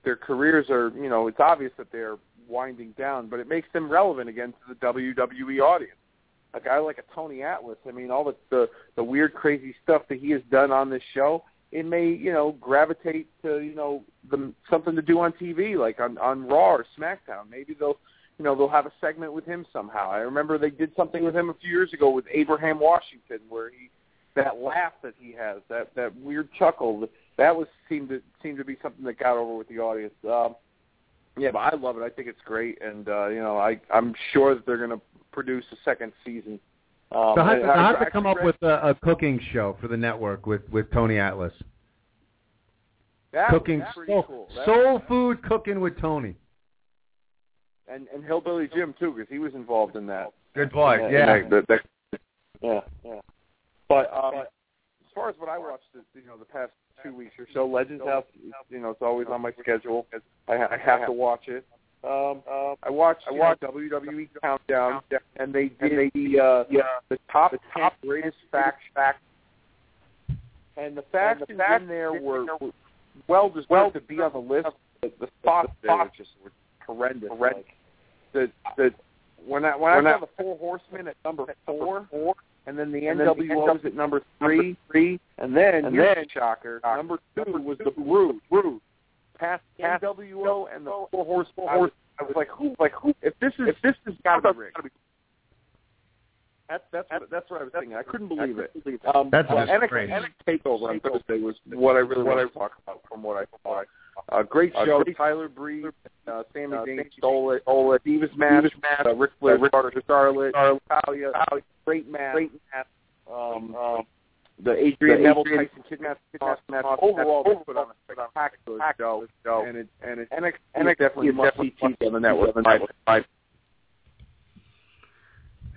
their careers are you know it's obvious that they're winding down, but it makes them relevant again to the WWE audience. A guy like a Tony Atlas, I mean, all the the, the weird, crazy stuff that he has done on this show, it may you know gravitate to you know the something to do on TV, like on on Raw or SmackDown. Maybe they'll you know they'll have a segment with him somehow. I remember they did something with him a few years ago with Abraham Washington, where he that laugh that he has, that that weird chuckle, that was seemed to seemed to be something that got over with the audience. Um, yeah, but I love it. I think it's great, and uh, you know I I'm sure that they're going to produce a second season. Um, So I have, to, I have to come up with a, a cooking show for the network with with Tony Atlas. that cooking soul, cool. That- soul food cooking with Tony. And and Hillbilly Jim too, because he was involved in that. Good boy. And Yeah. that- that- that- yeah, yeah. But um, as far as what I watched, the, you know, the past two weeks or so, Legends House, you know, it's always on my schedule. I, I have to watch it. Um, uh, I watched, I watched WWE Countdown, and they did the uh, the top the top greatest facts facts, and the facts in there were, were well deserved to be on the list. The, the spots there were just were horrendous. Like the the when I when, I saw the Four Horsemen at number four, four and then the NWO was at number three, three, and then and then shocker, number two was the Brood, Brood. Past NWO and the Four Horsemen. I was, I was like, who, like who? If this is if this is gotta be rigged. That's that's what, that's what I was thinking. I couldn't believe it. Um, That's uh, just NXT, crazy. NXT Takeover on Thursday was what I really want to talk about from what I thought. A great show. Tyler Breeze, uh, Sami Zayn stole it. Stole it. Divas match. Uh, Ric Flair, uh, Rick Charlotte, Talia. Great match. Great match. Um, um, the Adrian Neville Tyson Kidd match. match, match. Overall, they put on a spectacular show. And it and it NXT, NXT is definitely must see TV on the network. Five,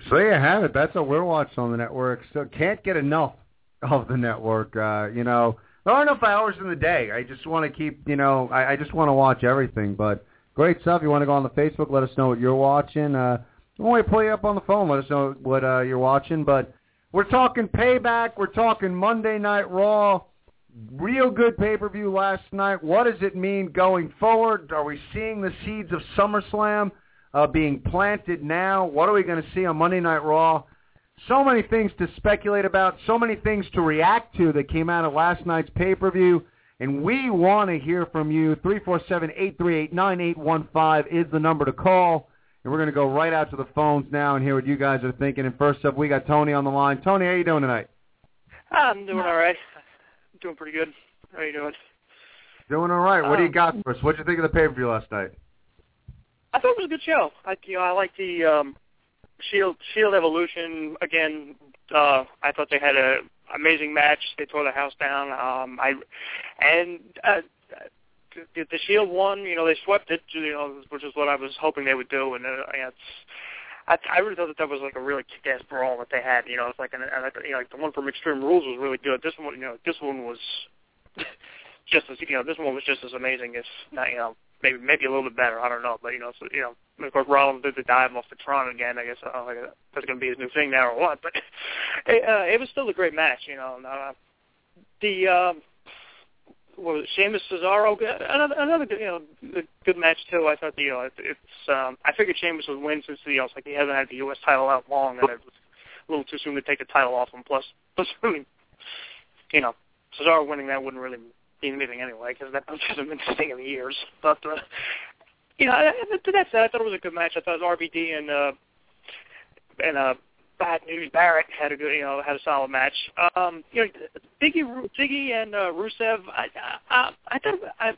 So there you have it. That's what we're watching on the network. So can't get enough of the network. Uh, you know, there aren't enough hours in the day. I just want to keep, you know, I, I just want to watch everything. But great stuff. You want to go on the Facebook? Let us know what you're watching. Uh, when we pull you up on the phone, let us know what uh, you're watching. But we're talking payback. We're talking Monday Night Raw. Real good pay-per-view last night. What does it mean going forward? Are we seeing the seeds of SummerSlam? uh, being planted now. What are we going to see on Monday Night Raw? So many things to speculate about, so many things to react to that came out of last night's pay-per-view, and we want to hear from you. 347-838-9815 is the number to call, and we're going to go right out to the phones now and hear what you guys are thinking. And first up, we got Tony on the line. Tony, how you doing tonight? I'm doing all right. I'm doing pretty good. How you doing? Doing all right. What do you Um, got for us? What did you think of the pay-per-view last night? I thought it was a good show. I you know I like the um, Shield Shield Evolution again. Uh, I thought they had a amazing match. They tore the house down. Um, I and uh, the, the Shield won. You know they swept it. You know which is what I was hoping they would do. And uh, yeah, it's. I, I really thought that that was like a really kick-ass brawl that they had. You know, it's like an, and I, you know, like the one from Extreme Rules was really good. This one, you know, this one was just as you know, this one was just as amazing as not, you know, maybe maybe a little bit better. I don't know, but you know, so, you know, of course Rollins did the dive off the Tron again. I guess I don't know that's going to be his new thing now or what. But it, uh, it was still a great match. You know, and, uh, the um, what was it, Sheamus Cesaro, another another good, you know good, match too. I thought the, you know it, it's um, I figured Sheamus would win since you know it's like he hasn't had the U.S. title out long, and it was a little too soon to take the title off him. Plus, plus I mean, you know, Cesaro winning that wouldn't really mean anything anyway because that hasn't been the thing in years. But uh, you know, to that said, I thought it was a good match. I thought RVD and uh, and uh, Bad News Barrett had a good, you know, had a solid match. Um, you know, Biggie, Biggie and uh, Rusev, I, I, I thought, I,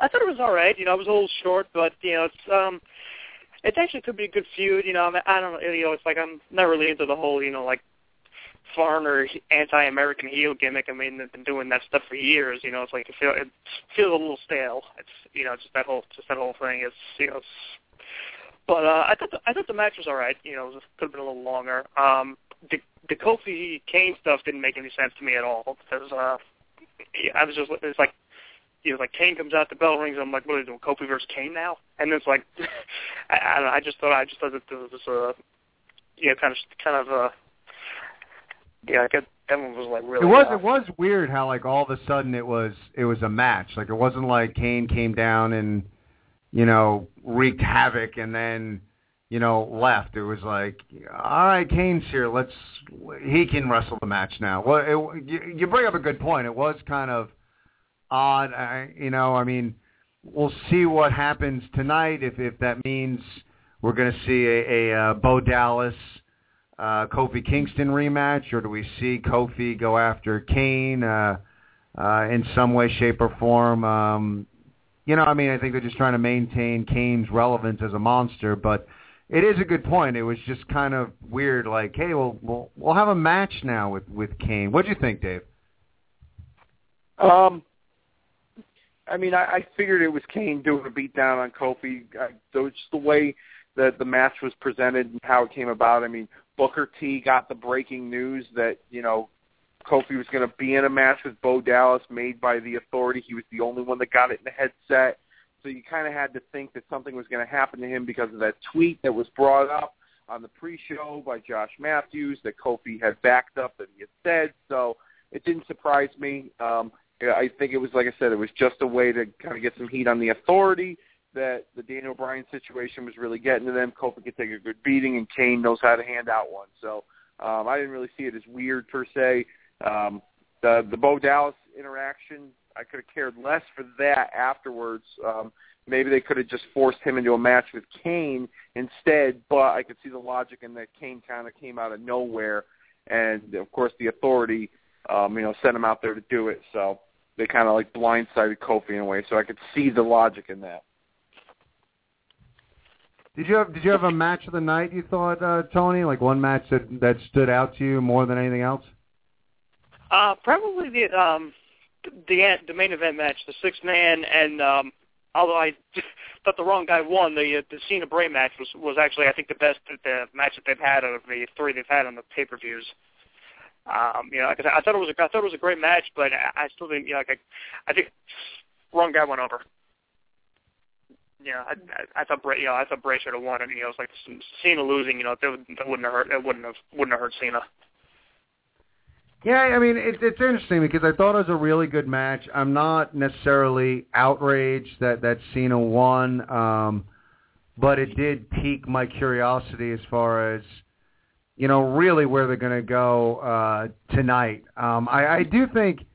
I thought it was all right. You know, it was a little short, but you know, it's um, it actually could be a good feud. You know, I, mean, I don't. You know, it's like I'm not really into the whole, you know, like foreigner anti-American heel gimmick. I mean, they've been doing that stuff for years. You know, it's like it, feel, it feels a little stale. It's you know, just that whole just that whole thing. It's you know, it's, but uh, I thought the, I thought the match was all right. You know, it could have been a little longer. Um, the the Kofi Kane stuff didn't make any sense to me at all because uh, I was just it's like. You know, like Kane comes out, the bell rings. I'm like, what are they doing? Kofi versus Kane now? And it's like, I, I don't know. I just thought, I just thought that this was uh, you know, kind of, kind of, uh, yeah, I guess that one was like really. It was uh, it was weird how like all of a sudden it was it was a match. Like it wasn't like Kane came down and you know wreaked havoc and then you know left. It was like all right, Kane's here. Let's he can wrestle the match now. Well, it, you, you bring up a good point. It was kind of odd. I, you know, I mean, we'll see what happens tonight if if that means we're going to see a, a uh, Bo Dallas uh, Kofi Kingston rematch, or do we see Kofi go after Kane uh, uh, in some way, shape, or form? Um, you know, I mean, I think they're just trying to maintain Kane's relevance as a monster, but it is a good point. It was just kind of weird. Like, hey, we'll we'll we'll have a match now with with Kane. What do you think, Dave? Um, I mean, I, I figured it was Kane doing a beatdown on Kofi. I, was just the way that the match was presented and how it came about. I mean, Booker T got the breaking news that you know Kofi was going to be in a match with Bo Dallas made by the Authority. He was the only one that got it in the headset. So you kind of had to think that something was going to happen to him because of that tweet that was brought up on the pre-show by Josh Matthews that Kofi had backed up that he had said. So it didn't surprise me. Um, I think it was, like I said, it was just a way to kind of get some heat on the Authority that the Daniel Bryan situation was really getting to them. Kofi could take a good beating, and Kane knows how to hand out one. So um, I didn't really see it as weird per se. Um, the the Bo Dallas interaction, I could have cared less for that afterwards. Um, maybe they could have just forced him into a match with Kane instead, but I could see the logic in that Kane kind of came out of nowhere, and of course the Authority, um, you know, sent him out there to do it. So they kind of like blindsided Kofi in a way. So I could see the logic in that. Did you have Did you have a match of the night? You thought, uh, Tony, like one match that that stood out to you more than anything else? Uh, probably the um the the main event match, the six man, and um, although I thought the wrong guy won, the uh, the Cena Bray match was was actually I think the best the match that they've had out of the three they've had on the pay per views. Um, you know, like I, said, I thought it was a I thought it was a great match, but I, I still think you know, like I, I think wrong guy went over. You know, I, I, thought Bray, you know, I thought Bray should have won, and you know, it's like Cena losing. You know, that, wouldn't have hurt. It wouldn't have wouldn't have hurt Cena. Yeah, I mean it's it's interesting because I thought it was a really good match. I'm not necessarily outraged that that Cena won, um, but it did pique my curiosity as far as you know really where they're going to go uh, tonight. Um, I, I do think,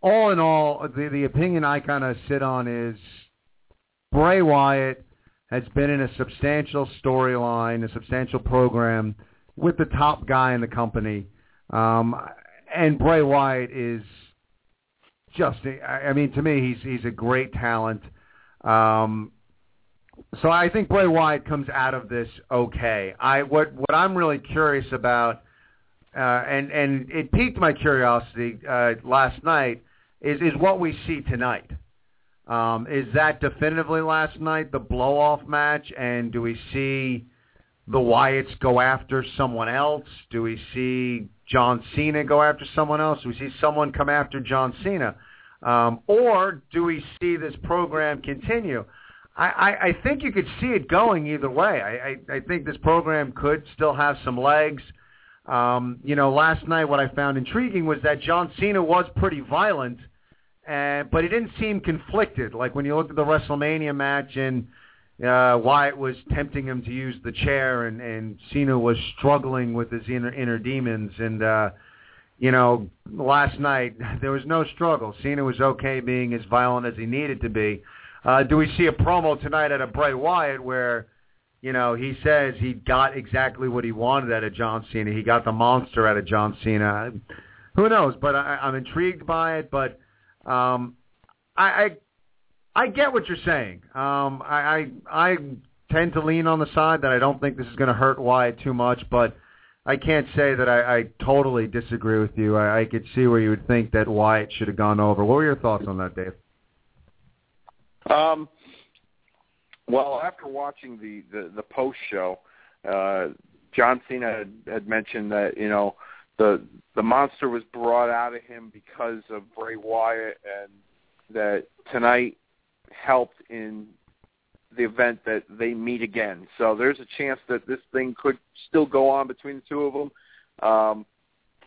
all in all, the the opinion I kind of sit on is Bray Wyatt has been in a substantial storyline, a substantial program with the top guy in the company um, and Bray Wyatt is just, I mean, to me, he's he's a great talent. Um, so I think Bray Wyatt comes out of this okay. I what what I'm really curious about, uh, and and it piqued my curiosity uh, last night, is is what we see tonight. Um, is that definitively last night the blow off match, and do we see the Wyatts go after someone else? Do we see John Cena go after someone else? Do we see someone come after John Cena? Um, or do we see this program continue? I, I, I think you could see it going either way. I, I, I think this program could still have some legs. Um, you know, last night what I found intriguing was that John Cena was pretty violent, uh, but he didn't seem conflicted. Like when you looked at the WrestleMania match and uh, Wyatt was tempting him to use the chair, and and Cena was struggling with his inner inner demons. And uh, you know, last night there was no struggle. Cena was okay being as violent as he needed to be. Uh, do we see a promo tonight at a Bray Wyatt where, you know, he says he got exactly what he wanted out of John Cena. He got the monster out of John Cena. Who knows? But I, I'm intrigued by it. But um, I, I I get what you're saying. Um, I, I I tend to lean on the side that I don't think this is going to hurt Wyatt too much, but I can't say that I, I totally disagree with you. I, I could see where you would think that Wyatt should have gone over. What were your thoughts on that, Dave? Um, well, after watching the the, the post show, uh, John Cena had, had mentioned that you know the the monster was brought out of him because of Bray Wyatt, and that tonight helped in the event that they meet again. So there's a chance that this thing could still go on between the two of them. Um,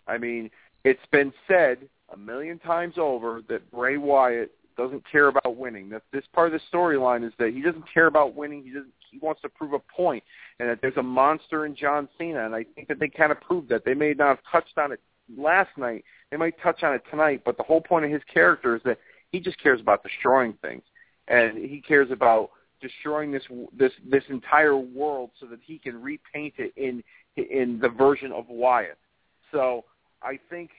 I mean, it's been said a million times over that Bray Wyatt doesn't care about winning. That this part of the storyline is that he doesn't care about winning. He doesn't. He wants to prove a point, and that there's a monster in John Cena. And I think that they kind of proved that. They may not have touched on it last night. They might touch on it tonight. But the whole point of his character is that he just cares about destroying things and he cares about destroying this this this entire world so that he can repaint it in in the version of Wyatt. So I think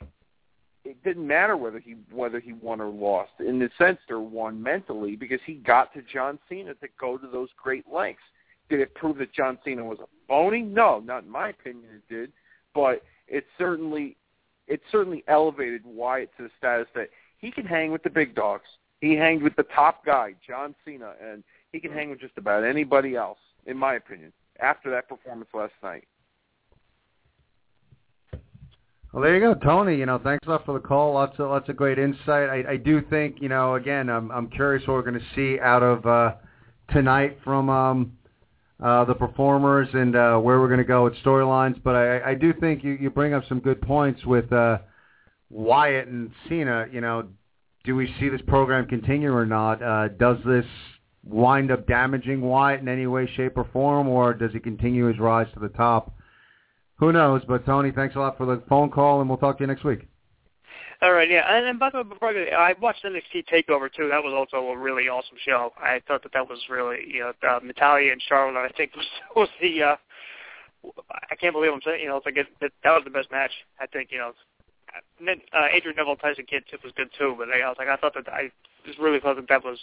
it didn't matter whether he whether he won or lost. In the sense, or won mentally because he got to John Cena to go to those great lengths. Did it prove that John Cena was a phony? No, not in my opinion. It did, but it certainly it certainly elevated Wyatt to the status that he can hang with the big dogs. He hanged with the top guy, John Cena, and he can mm-hmm. hang with just about anybody else, in my opinion, after that performance last night. Well, there you go, Tony. You know, thanks a lot for the call. Lots of lots of great insight. I, I do think, you know, again, I'm I'm curious what we're going to see out of uh, tonight from um, uh, the performers and uh, where we're going to go with storylines. But I, I do think you you bring up some good points with uh, Wyatt and Cena. You know, do we see this program continue or not? Uh, does this wind up damaging Wyatt in any way, shape, or form, or does he continue his rise to the top? Who knows? But Tony, thanks a lot for the phone call, and we'll talk to you next week. All right, yeah, and, and by the way, before I, I watched NXT Takeover too. That was also a really awesome show. I thought that that was really, you know, uh, Natalya and Charlotte. I think was was the. uh I can't believe I'm saying, you know, it's like it, that, that was the best match. I think, you know, uh, Adrian Neville Tyson Kidd tip was good too. But I was like, I thought that I just really thought that that was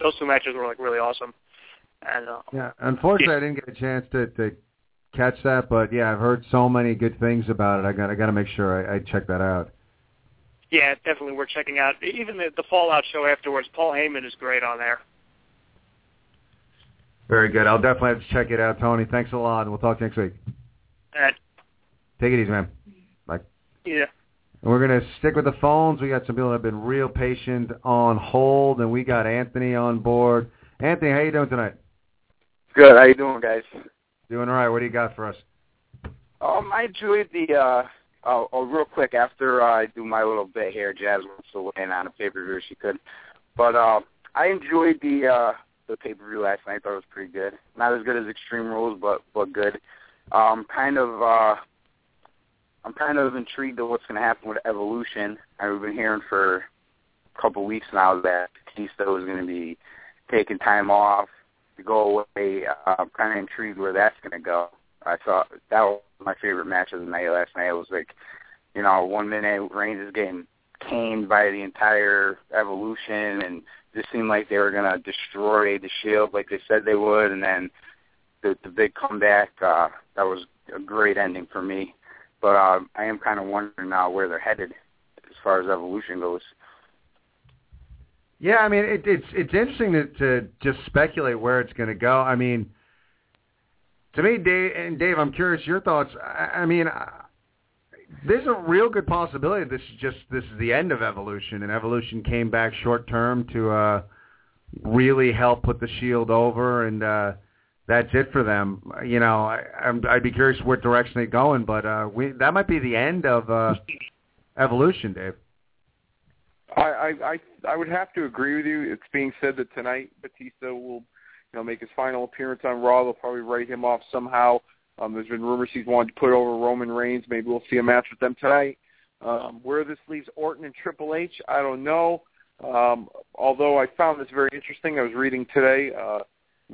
those two matches were like really awesome. And uh, yeah, unfortunately, yeah. I didn't get a chance to to catch that, but yeah, I've heard so many good things about it. I got I got to make sure I, I check that out. Yeah, definitely worth checking out. Even the, the Fallout show afterwards, Paul Heyman is great on there. Very good. I'll definitely have to check it out, Tony. Thanks a lot, and we'll talk next week. All right. Take it easy, man. Bye. Yeah. And we're going to stick with the phones. We got some people that have been real patient on hold, and we got Anthony on board. Anthony, how you doing tonight? Good. How you doing, guys? Doing all right. What do you got for us? Um, I enjoyed the. uh Oh, oh real quick after I do my little bit here, Jazz wants to weigh in on a pay per view. She could, but uh, I enjoyed the uh the pay per view last night. I thought it was pretty good. Not as good as Extreme Rules, but but good. Um, kind of. uh I'm kind of intrigued of what's going to happen with Evolution. I've been hearing for a couple weeks now that Batista was going to be taking time off to go away. I'm kind of intrigued where that's going to go. I thought that was my favorite match of the night last night. It was like, you know, one minute Reigns is getting caned by the entire Evolution, and just seemed like they were going to destroy the Shield like they said they would, and then the the big comeback. Uh, that was a great ending for me. But uh, I am kind of wondering now where they're headed as far as Evolution goes. Yeah, I mean it, it's it's interesting to, to just speculate where it's going to go. I mean, to me, Dave and Dave, I'm curious your thoughts. I, I mean, there's a real good possibility this is just this is the end of evolution, and evolution came back short term to uh, really help put the Shield over, and uh, that's it for them. You know, I, I'm, I'd be curious what direction they're going, but uh, we that might be the end of uh, evolution, Dave. I, I I would have to agree with you. It's being said that tonight Batista will, you know, make his final appearance on Raw. They'll probably write him off somehow. Um, there's been rumors he's wanted to put over Roman Reigns. Maybe we'll see a match with them tonight. Um, where this leaves Orton and Triple H, I don't know. Um, although I found this very interesting. I was reading today. Uh,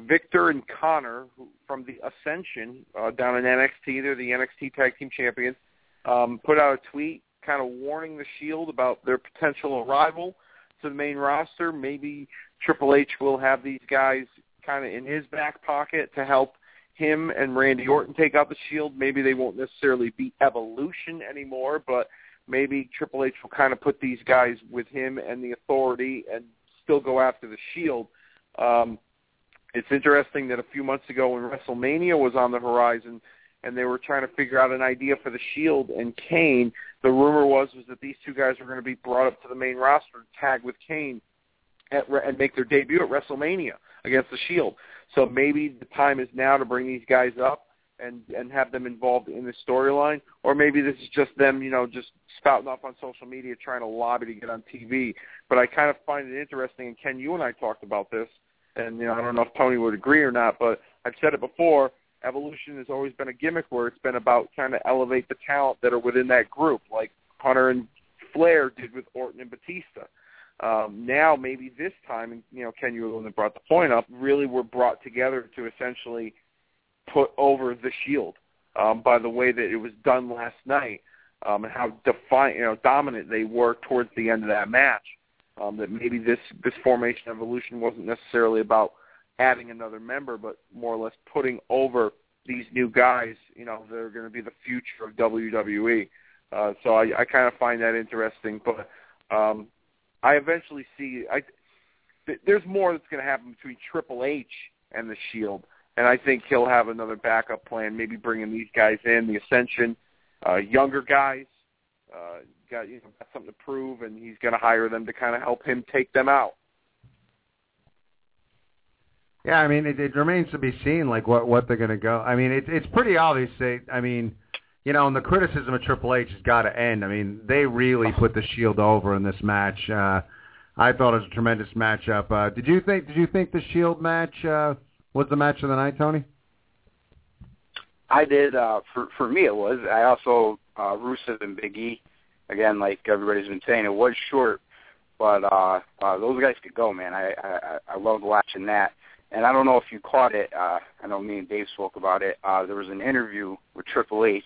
Viktor and Konnor who, from the Ascension uh, down in NXT, they're the NXT Tag Team Champions, um, put out a tweet kind of warning the Shield about their potential arrival to the main roster. Maybe Triple H will have these guys kind of in his back pocket to help him and Randy Orton take out the Shield. Maybe they won't necessarily be Evolution anymore, but maybe Triple H will kind of put these guys with him and the Authority and still go after the Shield. Um, it's interesting that a few months ago when WrestleMania was on the horizon and they were trying to figure out an idea for the Shield and Kane, the rumor was was that these two guys were going to be brought up to the main roster, tag with Kane, at, and make their debut at WrestleMania against the Shield. So maybe the time is now to bring these guys up and and have them involved in the storyline, or maybe this is just them, you know, just spouting off on social media trying to lobby to get on TV. But I kind of find it interesting, and Ken, you and I talked about this, and you know, I don't know if Tony would agree or not, but I've said it before evolution has always been a gimmick where it's been about trying to elevate the talent that are within that group, like Hunter and Flair did with Orton and Batista. Um, now, maybe this time, you know, Ken, you that brought the point up. Really, were brought together to essentially put over the Shield um, by the way that it was done last night um, and how defiant, you know, dominant they were towards the end of that match. Um, that maybe this this formation evolution wasn't necessarily about adding another member, but more or less putting over these new guys. You know, they're going to be the future of WWE. Uh, so I, I kind of find that interesting, but um, I eventually see I th- there's more that's going to happen between Triple H and the Shield, and I think he'll have another backup plan, maybe bringing these guys in, the Ascension, uh, younger guys, uh, got you know got something to prove, and he's going to hire them to kind of help him take them out. Yeah, I mean, it, it remains to be seen, like what what they're going to go. I mean, it, it's pretty obvious. They, I mean, you know, and the criticism of Triple H has got to end. I mean, they really put the Shield over in this match. Uh, I thought it was a tremendous matchup. Uh, did you think? Did you think the Shield match uh, was the match of the night, Tony? I did. Uh, for for me, it was. I also uh, Rusev and Big E. Again, like everybody's been saying, it was short, but uh, uh, those guys could go, man. I I, I loved watching that. And I don't know if you caught it. Uh, I know me and Dave spoke about it. Uh, there was an interview with Triple H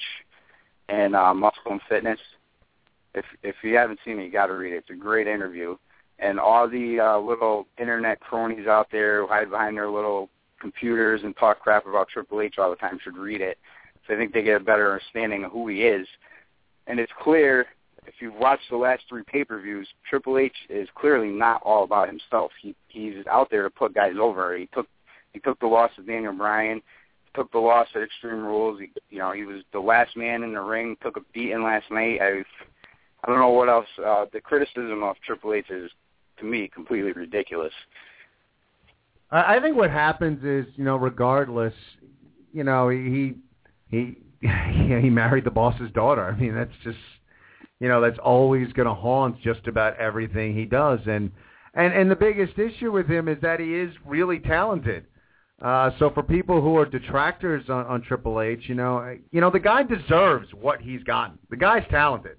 and uh, Muscle and Fitness. If if you haven't seen it, you got to read it. It's a great interview. And all the uh, little internet cronies out there who hide behind their little computers and talk crap about Triple H all the time should read it. So I think they get a better understanding of who he is. And it's clear if you've watched the last three pay-per-views, Triple H is clearly not all about himself. He he's out there to put guys over. He took he took the loss of Daniel Bryan, took the loss at Extreme Rules. He, you know, he was the last man in the ring. Took a beating last night. I I don't know what else. Uh, the criticism of Triple H is to me completely ridiculous. I, think what happens is, you know, regardless, you know, he he he married the boss's daughter. I mean, that's just you know that's always going to haunt just about everything he does. And and and the biggest issue with him is that he is really talented. Uh so for people who are detractors on, on Triple H you know you know the guy deserves what he's gotten. The guy's talented.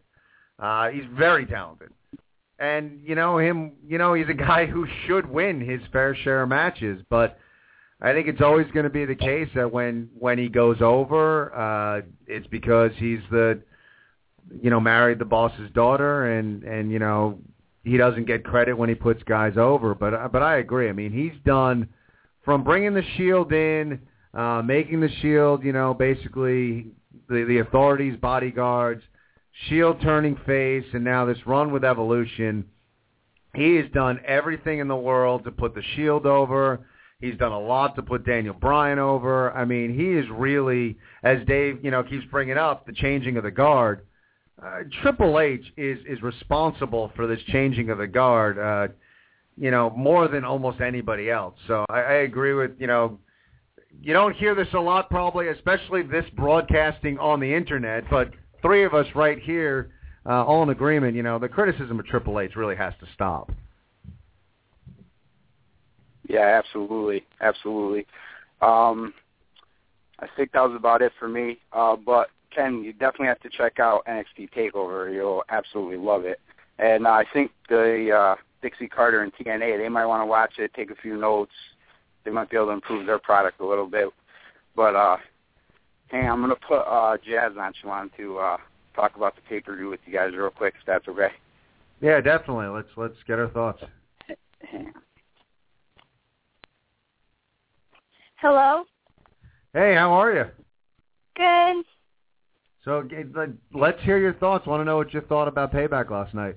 Uh he's very talented. And you know him you know he's a guy who should win his fair share of matches but I think it's always going to be the case that when when he goes over, uh, it's because he's the you know, married the boss's daughter, and and you know, he doesn't get credit when he puts guys over. But but I agree. I mean, he's done from bringing the Shield in, uh, making the Shield, you know, basically the the authorities' bodyguards, Shield turning face, and now this run with Evolution. He has done everything in the world to put the Shield over. He's done a lot to put Daniel Bryan over. I mean, he is really, as Dave, you know, keeps bringing up, the changing of the guard uh, Triple H is is responsible for this changing of the guard, uh, you know, more than almost anybody else. So I, I agree with you know, you don't hear this a lot probably, especially this broadcasting on the internet. But three of us right here, uh, all in agreement. You know, the criticism of Triple H really has to stop. Yeah, absolutely, absolutely. Um, I think that was about it for me. Uh, but Ken, you definitely have to check out NXT Takeover. You'll absolutely love it. And uh, I think the uh, Dixie Carter and TNA, they might want to watch it, take a few notes. They might be able to improve their product a little bit. But uh, hey, I'm gonna put uh, Jazz on Shalon to uh, talk about the pay per view with you guys real quick, if that's okay. Yeah, definitely. Let's let's get our thoughts. Hello. Hey, how are you? Good. So let's hear your thoughts. Want to know what you thought about Payback last night?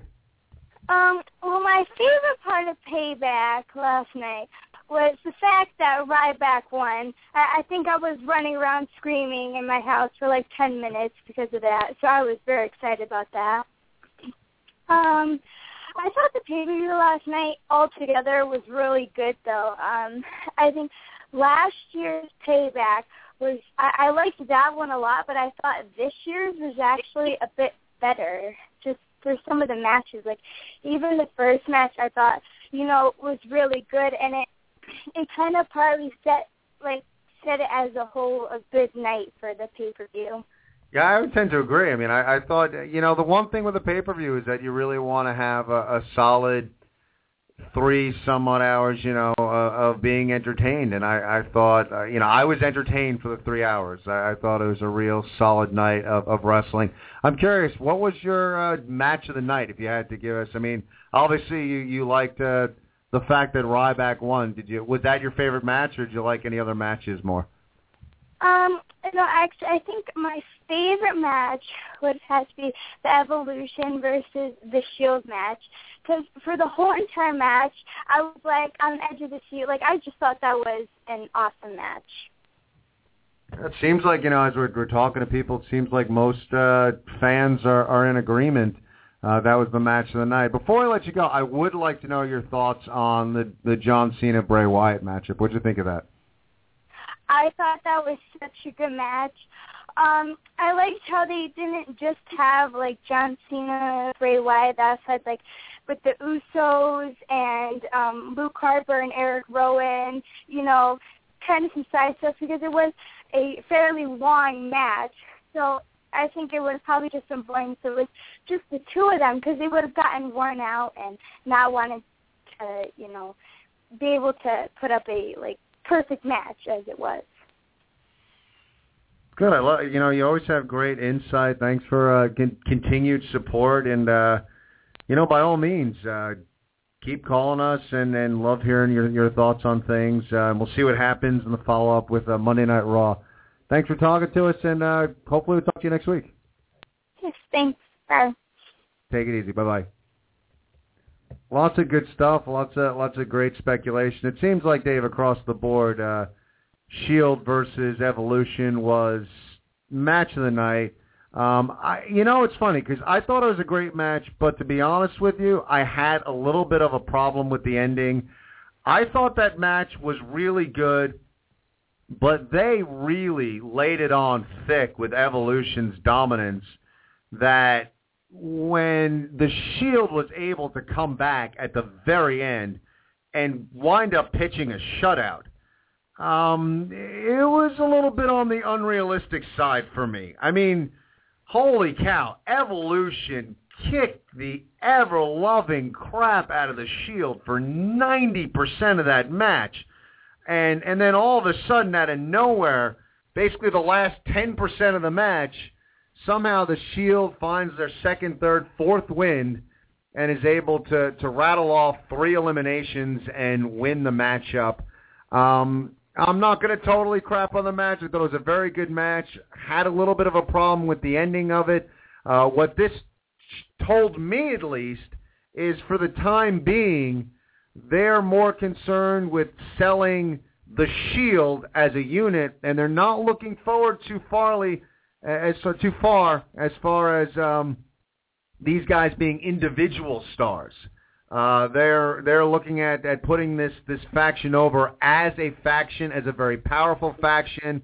Um, well, my favorite part of Payback last night was the fact that Ryback won. I, I think I was running around screaming in my house for like 10 minutes because of that, so I was very excited about that. Um, I thought the pay-per-view last night altogether was really good, though. Um, I think last year's Payback was I, I liked that one a lot, but I thought this year's was actually a bit better. Just for some of the matches, like even the first match, I thought you know was really good, and it it kind of partly set like set it as a whole a good night for the pay per view. Yeah, I would tend to agree. I mean, I, I thought you know the one thing with the pay per view is that you really want to have a, a solid three somewhat hours, you know, uh, of being entertained, and I, I thought, uh, you know, I was entertained for the three hours. I, I thought it was a real solid night of, of wrestling. I'm curious, what was your uh, match of the night? If you had to give us, I mean, obviously you you liked uh, the fact that Ryback won. Did you was that your favorite match, or did you like any other matches more? Um, no, actually, I think my favorite match would have to be the Evolution versus the Shield match. Because for the whole entire match, I was like on the edge of the seat. Like I just thought that was an awesome match. It seems like you know, as we're, we're talking to people, it seems like most uh, fans are, are in agreement. Uh, that was the match of the night. Before I let you go, I would like to know your thoughts on the the John Cena Bray Wyatt matchup. What'd you think of that? I thought that was such a good match. Um, I liked how they didn't just have like John Cena, Bray Wyatt outside, like with the Usos and um, Luke Harper and Erick Rowan. You know, kind of some side stuff because it was a fairly long match. So I think it was probably just some boring. So it was just the two of them because they would have gotten worn out and not wanted to, you know, be able to put up a like perfect match as it was. Good. I love you know you always have great insight. Thanks for uh, con- continued support and uh, you know by all means uh, keep calling us and and love hearing your your thoughts on things. Uh, and we'll see what happens in the follow up with uh, Monday Night Raw. Thanks for talking to us and uh, hopefully we'll talk to you next week. Yes, thanks. Bye. Take it easy. Bye bye. Lots of good stuff. Lots of lots of great speculation. It seems like Dave across the board. Uh, Shield versus Evolution was match of the night. Um, I, you know, it's funny because I thought it was a great match, but to be honest with you, I had a little bit of a problem with the ending. I thought that match was really good, but they really laid it on thick with Evolution's dominance that when the Shield was able to come back at the very end and wind up pitching a shutout, um, it was a little bit on the unrealistic side for me. I mean, holy cow, Evolution kicked the ever-loving crap out of the Shield for 90% of that match. And and then all of a sudden, out of nowhere, basically the last 10% of the match, somehow the Shield finds their second, third, fourth win and is able to, to rattle off three eliminations and win the matchup. Um, I'm not going to totally crap on the match. I thought it was a very good match. Had a little bit of a problem with the ending of it. Uh, what this told me, at least, is for the time being, they're more concerned with selling the Shield as a unit, and they're not looking forward to farly as so too far as far as um, these guys being individual stars. Uh, they're they're looking at, at putting this this faction over as a faction, as a very powerful faction,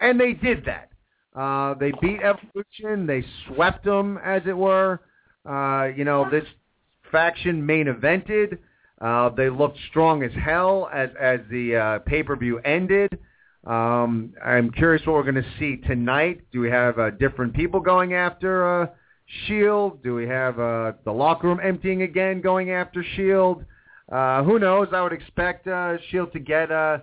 and they did that. Uh, they beat Evolution. They swept them, as it were. Uh, you know, this faction main evented. Uh, they looked strong as hell as as the uh, pay per view ended. Um, I'm curious what we're going to see tonight. Do we have uh, different people going after? Uh, Shield? Do we have uh, the locker room emptying again, going after Shield? Uh, who knows? I would expect uh, Shield to get uh,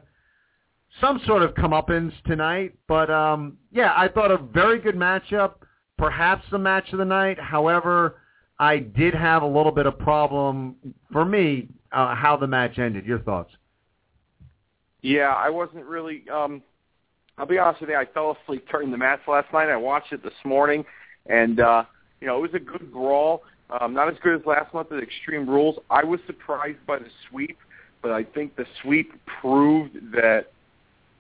some sort of comeuppance tonight. But um, yeah, I thought a very good matchup, perhaps the match of the night. However, I did have a little bit of problem for me uh, how the match ended. Your thoughts? Yeah, I wasn't really. Um, I'll be honest with you. I fell asleep during the match last night. I watched it this morning, and uh, you know, it was a good brawl. Um, not as good as last month at Extreme Rules. I was surprised by the sweep, but I think the sweep proved that,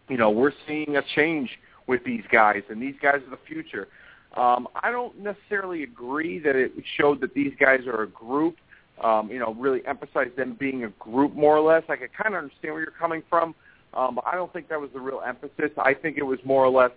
you know, we're seeing a change with these guys, and these guys are the future. Um, I don't necessarily agree that it showed that these guys are a group. Um, you know, really emphasize them being a group more or less. I can kind of understand where you're coming from, um, I don't think that was the real emphasis. I think it was more or less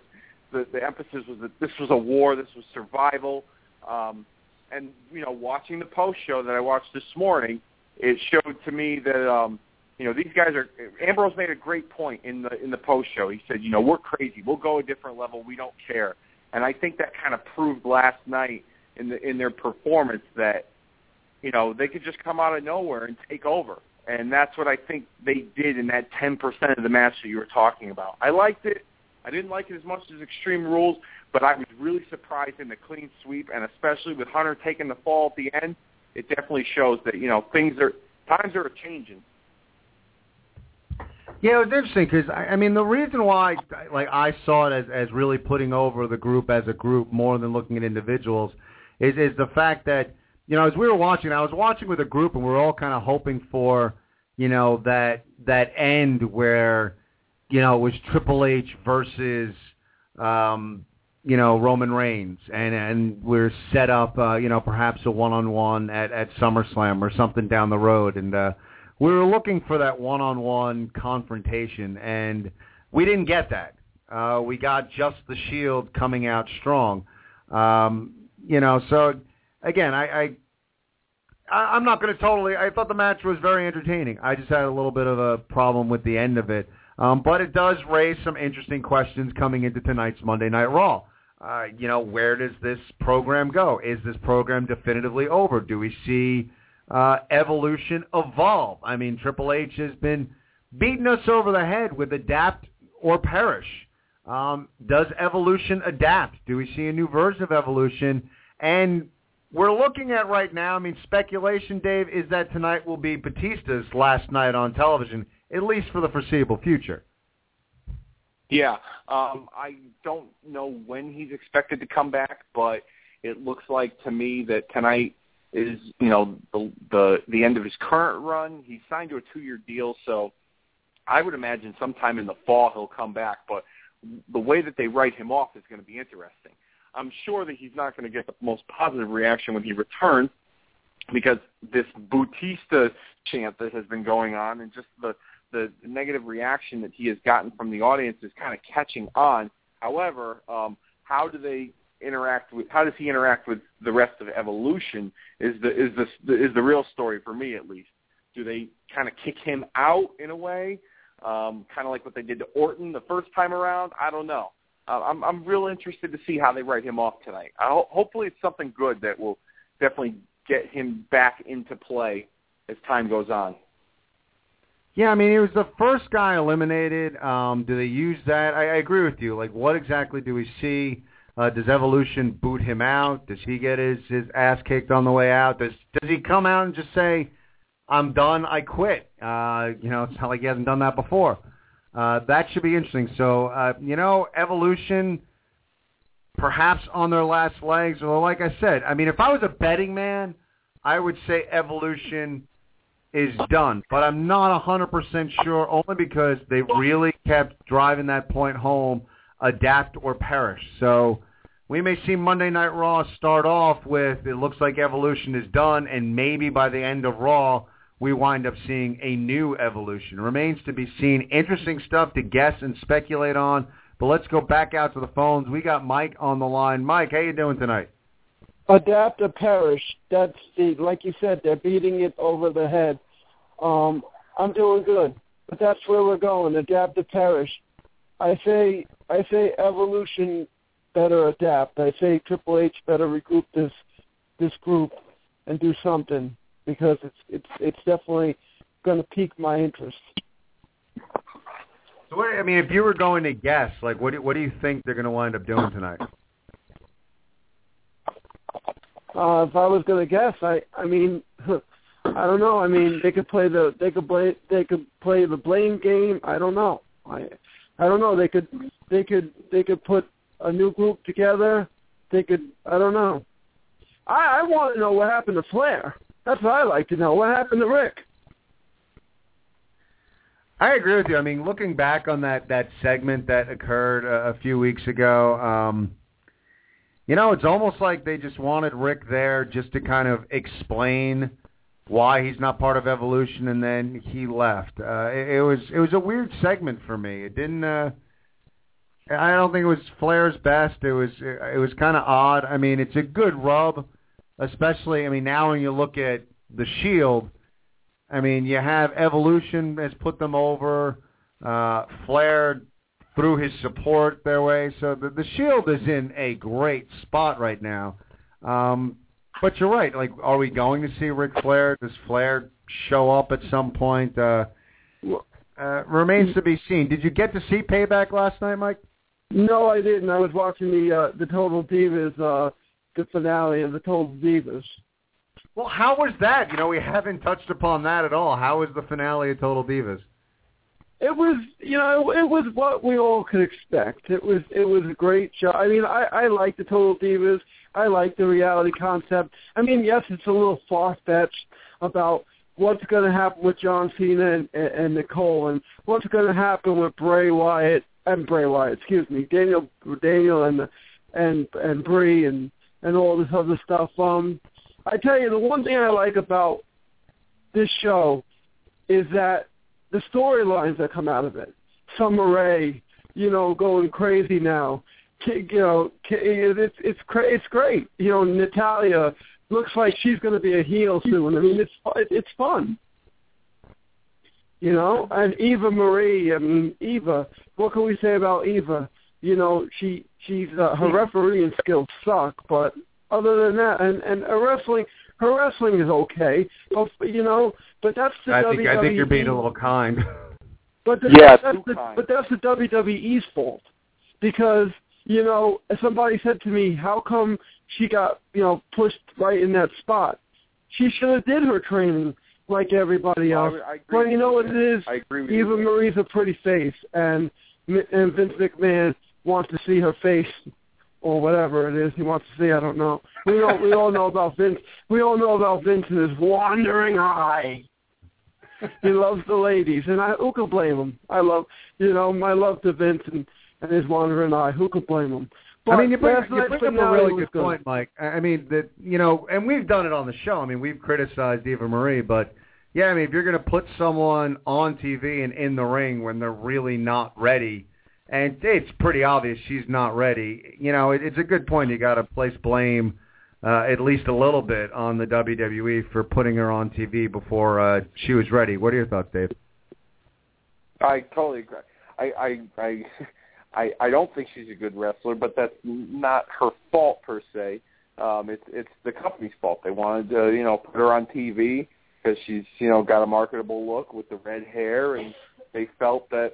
the, the emphasis was that this was a war, this was survival. Um, and you know, watching the post show that I watched this morning, it showed to me that um, you know these guys are. Ambrose made a great point in the in the post show. He said, you know, we're crazy. We'll go a different level. We don't care. And I think that kind of proved last night in the in their performance that you know they could just come out of nowhere and take over. And that's what I think they did in that 10% of the match that you were talking about. I liked it. I didn't like it as much as Extreme Rules, but I was really surprised in the clean sweep, and especially with Hunter taking the fall at the end, it definitely shows that you know things are times are changing, Yeah, it was interesting because I, I mean the reason why like I saw it as as really putting over the group as a group more than looking at individuals is is the fact that you know as we were watching, I was watching with a group and we were all kind of hoping for you know that that end where you know it was Triple H versus um, you know Roman Reigns and and we're set up uh, you know perhaps a one on one at at SummerSlam or something down the road and. uh we were looking for that one-on-one confrontation, and we didn't get that. Uh, we got just the Shield coming out strong. Um, you know, so again, I, I I'm not going to totally. I thought the match was very entertaining. I just had a little bit of a problem with the end of it, um, but it does raise some interesting questions coming into tonight's Monday Night Raw. Uh, you know, where does this program go? Is this program definitively over? Do we see uh, evolution evolve. I mean, Triple H has been beating us over the head with adapt or perish. Um, does evolution adapt? Do we see a new version of evolution? And we're looking at right now, I mean, speculation, Dave, is that tonight will be Batista's last night on television, at least for the foreseeable future. Yeah, um, I don't know when he's expected to come back, but it looks like to me that tonight is you know the the the end of his current run. He signed to a two year deal, so I would imagine sometime in the fall he'll come back. But the way that they write him off is going to be interesting. I'm sure that he's not going to get the most positive reaction when he returns because this Bautista chant that has been going on and just the the negative reaction that he has gotten from the audience is kind of catching on. However, um, how do they interact with how does he interact with the rest of evolution is the is the is the real story for me at least. Do they kind of kick him out in a way um kind of like what they did to Orton the first time around? I don't know uh, I'm I'm real interested to see how they write him off tonight I ho- hopefully it's something good that will definitely get him back into play as time goes on yeah, I mean, he was the first guy eliminated. Um, do they use that? I, I agree with you. Like, what exactly do we see? Uh, does Evolution boot him out? Does he get his his ass kicked on the way out? Does does he come out and just say, "I'm done, I quit"? Uh, you know, it's not like he hasn't done that before. Uh, that should be interesting. So, uh, you know, Evolution, perhaps on their last legs. Well, like I said, I mean, if I was a betting man, I would say Evolution is done. But I'm not 100% sure, only because they really kept driving that point home, adapt or perish. So we may see Monday Night Raw start off with it looks like Evolution is done, and maybe by the end of Raw we wind up seeing a new Evolution. Remains to be seen. Interesting stuff to guess and speculate on. But let's go back out to the phones. We got Mike on the line. Mike, how you doing tonight? Adapt or perish. That's the like you said. They're beating it over the head. Um, I'm doing good, but that's where we're going. Adapt or perish. I say I say evolution better adapt. I say Triple H better regroup this this group and do something because it's it's it's definitely going to pique my interest. So, what, I mean, if you were going to guess, like, what do what do you think they're going to wind up doing tonight? Uh, if I was going to guess, I I mean, I don't know. I mean, they could play the they could play they could play the blame game. I don't know. I I don't know. They could they could they could put a new group together. They could I don't know. I I want to know what happened to Flair. That's what I like to know. What happened to Ric? I agree with you. I mean, looking back on that that segment that occurred a, a few weeks ago, um, you know, it's almost like they just wanted Ric there just to kind of explain why he's not part of Evolution, and then he left. Uh, it, it was it was a weird segment for me. It didn't. Uh, I don't think it was Flair's best. It was it, it was kind of odd. I mean, it's a good rub, especially. I mean, now when you look at the Shield, I mean, you have Evolution has put them over. Uh, Flair threw his support their way, so the, the Shield is in a great spot right now. Um, but you're right. Like, are we going to see Ric Flair? Does Flair show up at some point? Uh, uh, remains to be seen. Did you get to see Payback last night, Mike? No, I didn't. I was watching the uh, the Total Divas, uh, the finale of the Total Divas. Well, how was that? You know, we haven't touched upon that at all. How was the finale of Total Divas? it was you know it was what we all could expect. It was it was a great show. I mean, I I like the Total Divas. I like the reality concept. I mean, yes, it's a little far fetched about what's going to happen with John Cena and, and, and Nicole, and what's going to happen with Bray Wyatt and Bray Wyatt, excuse me, Daniel Daniel and and and Brie and and all this other stuff. Um, I tell you, the one thing I like about this show is that the storylines that come out of it. Summer Rae, you know, going crazy now. You know, it's it's it's great. You know, Natalya looks like she's going to be a heel soon. I mean, it's it's fun. You know, and Eva Marie. I mean, Eva. What can we say about Eva? You know, she she's uh, her refereeing skills suck, but other than that, and and her wrestling, her wrestling is okay. But you know, but that's the I think WWE. I think you're being a little kind. But the, Yeah, that's too the, kind. but that's the WWE's fault because you know somebody said to me, how come she got you know pushed right in that spot? She should have did her training like everybody Well, I else. would- I agree But you know what it is? I agree with Eva you. there. Marie's a pretty face, and and Vince McMahon wants to see her face or whatever it is he wants to see. I don't know. We all we all know about Vince. We all know about Vince and his wandering eye. He loves the ladies, and I who can blame him? I love you know my love to Vince and and his wandering eye. Who can blame him? But I mean, you bring, you bring up a really was good point, Mike. I I mean, that you know, and we've done it on the show. I mean, we've criticized Eva Marie, but yeah, I mean, if you're going to put someone on TV and in the ring when they're really not ready, and it's pretty obvious she's not ready, you know, it, it's a good point. You got to place blame uh, at least a little bit on the WWE for putting her on TV before uh, she was ready. What are your thoughts, Dave? I totally agree. I I I I, don't think she's a good wrestler, but that's not her fault per se. Um, it's it's the company's fault. They wanted to you know put her on TV because she's you know got a marketable look with the red hair, and they felt that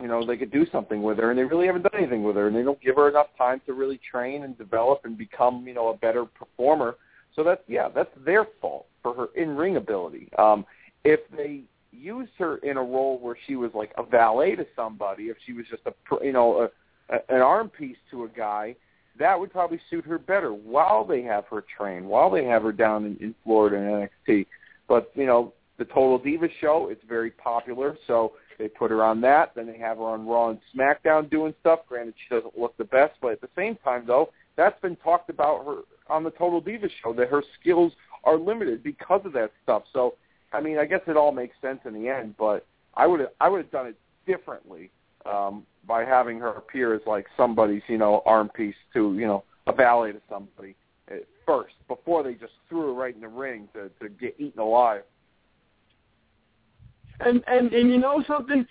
you know they could do something with her, and they really haven't done anything with her, and they don't give her enough time to really train and develop and become you know a better performer. So that's yeah, that's their fault for her in ring ability. Um, if they used her in a role where she was like a valet to somebody, if she was just a you know a, a, an arm piece to a guy, that would probably suit her better. While they have her train, while they have her down in, in Florida in NXT, but you know the Total Divas show, it's very popular, so they put her on that. Then they have her on Raw and SmackDown doing stuff. Granted, she doesn't look the best, but at the same time, though, that's been talked about her on the Total Diva show that her skills are limited because of that stuff. So, I mean, I guess it all makes sense in the end, but I would I would have done it differently um, by having her appear as like somebody's you know arm piece to you know a valet to somebody at first before they just threw her right in the ring to to get eaten alive. And and and you know something?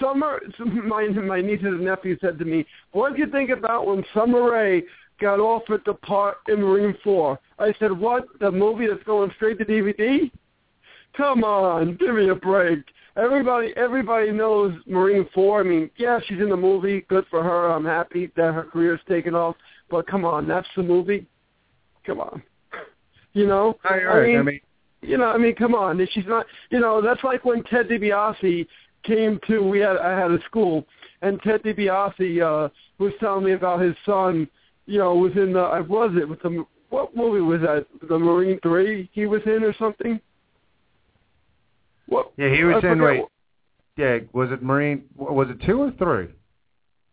Summer, my my nieces and nephews said to me, "What did you think about when Summer Rae got offered the part in Marine Four?" I said, "What? The movie that's going straight to DVD? Come on, give me a break." Everybody, everybody knows Marine Four. I mean, yeah, she's in the movie. Good for her. I'm happy that her career's taken off. But come on, that's the movie. Come on, you know. No, you're right. I mean, you know, I mean, come on. She's not. You know, that's like when Ted DiBiase came to. We had I had a school, and Ted DiBiase uh, was telling me about his son. You know, was in the. I was it with the. What movie was that? The Marine Three. He was in or something. What? yeah, he was I in. Wait, what- yeah, was it Marine? Was it two or three?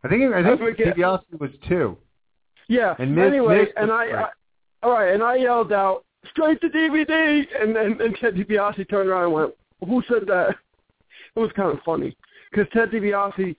I think it, I think forget. DiBiase was two. Yeah. And Miz- anyway, Miz and I. I, all right, and I yelled out straight to DVD, and then and Ted DiBiase turned around and went, "Who said that?" It was kind of funny because Ted DiBiase,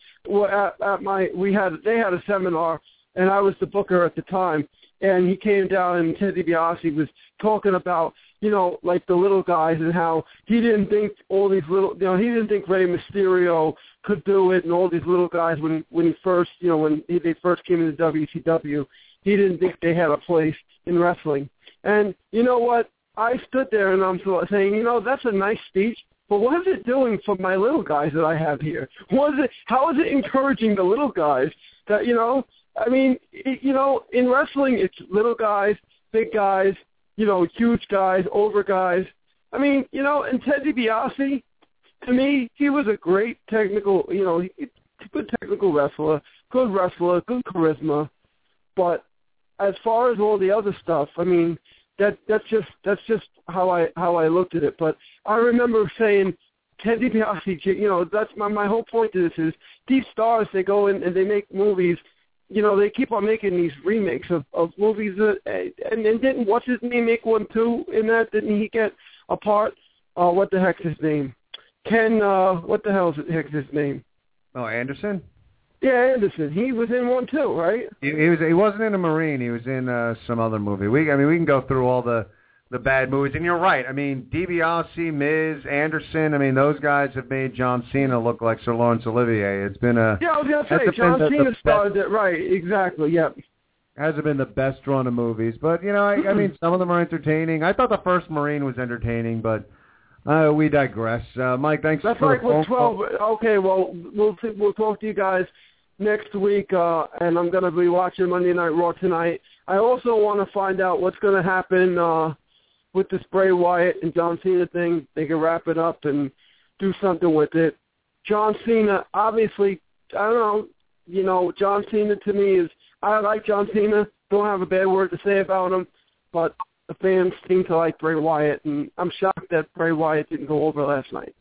at, at my, we had they had a seminar, and I was the booker at the time, and he came down and Ted DiBiase was talking about you know like the little guys and how he didn't think all these little you know he didn't think Rey Mysterio could do it and all these little guys when when he first you know when he, they first came into WCW he didn't think they had a place in wrestling and you know what I stood there and I'm saying you know that's a nice speech but what is it doing for my little guys that I have here? What is it? How is it encouraging the little guys that you know? I mean, it, you know, in wrestling, it's little guys, big guys, you know, huge guys, older guys. I mean, you know, and Ted DiBiase, to me, he was a great technical, you know, good technical wrestler, good wrestler, good charisma. But as far as all the other stuff, I mean, that that's just that's just how I how I looked at it. But I remember saying Ted DiBiase, you know, that's my my whole point to this is these stars they go in and they make movies. You know, they keep on making these remakes of of movies that and and didn't what's his name make one too in that? Didn't he get a part? Uh, what the heck's his name? Ken. Uh, what the hell's his name? Oh, Anderson. Yeah, Anderson. He was in one too, right? He, he was. He wasn't in a Marine. He was in uh, some other movie. We. I mean, we can go through all the the bad movies, and you're right. I mean, DiBiase, Miz, Anderson. I mean, those guys have made John Cena look like Sir Laurence Olivier. It's been a. Yeah, I was gonna say John Cena the started it right. Exactly. Yep. hasn't been the best run of movies, but you know, I, I mean, some of them are entertaining. I thought the first Marine was entertaining, but uh, we digress. Uh, Mike, thanks That's for like the phone with call. twelve. Okay, well we'll we'll talk to you guys next week, uh, and I'm gonna be watching Monday Night Raw tonight. I also want to find out what's gonna happen uh, with this Bray Wyatt and John Cena thing. They can wrap it up and do something with it. John Cena, obviously, I don't know. You know, John Cena to me is I like John Cena. Don't have a bad word to say about him, but the fans seem to like Bray Wyatt, and I'm shocked that Bray Wyatt didn't go over last night.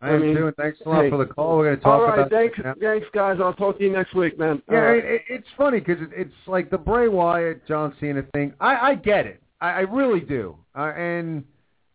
But I am mean, too, thanks a lot hey. for the call. We're going to talk all right, about thanks, Yeah. thanks, guys. I'll talk to you next week, man. Yeah, right. it, it, it's funny because it, it's like the Bray Wyatt John Cena thing. I, I get it. I, I really do. Uh, and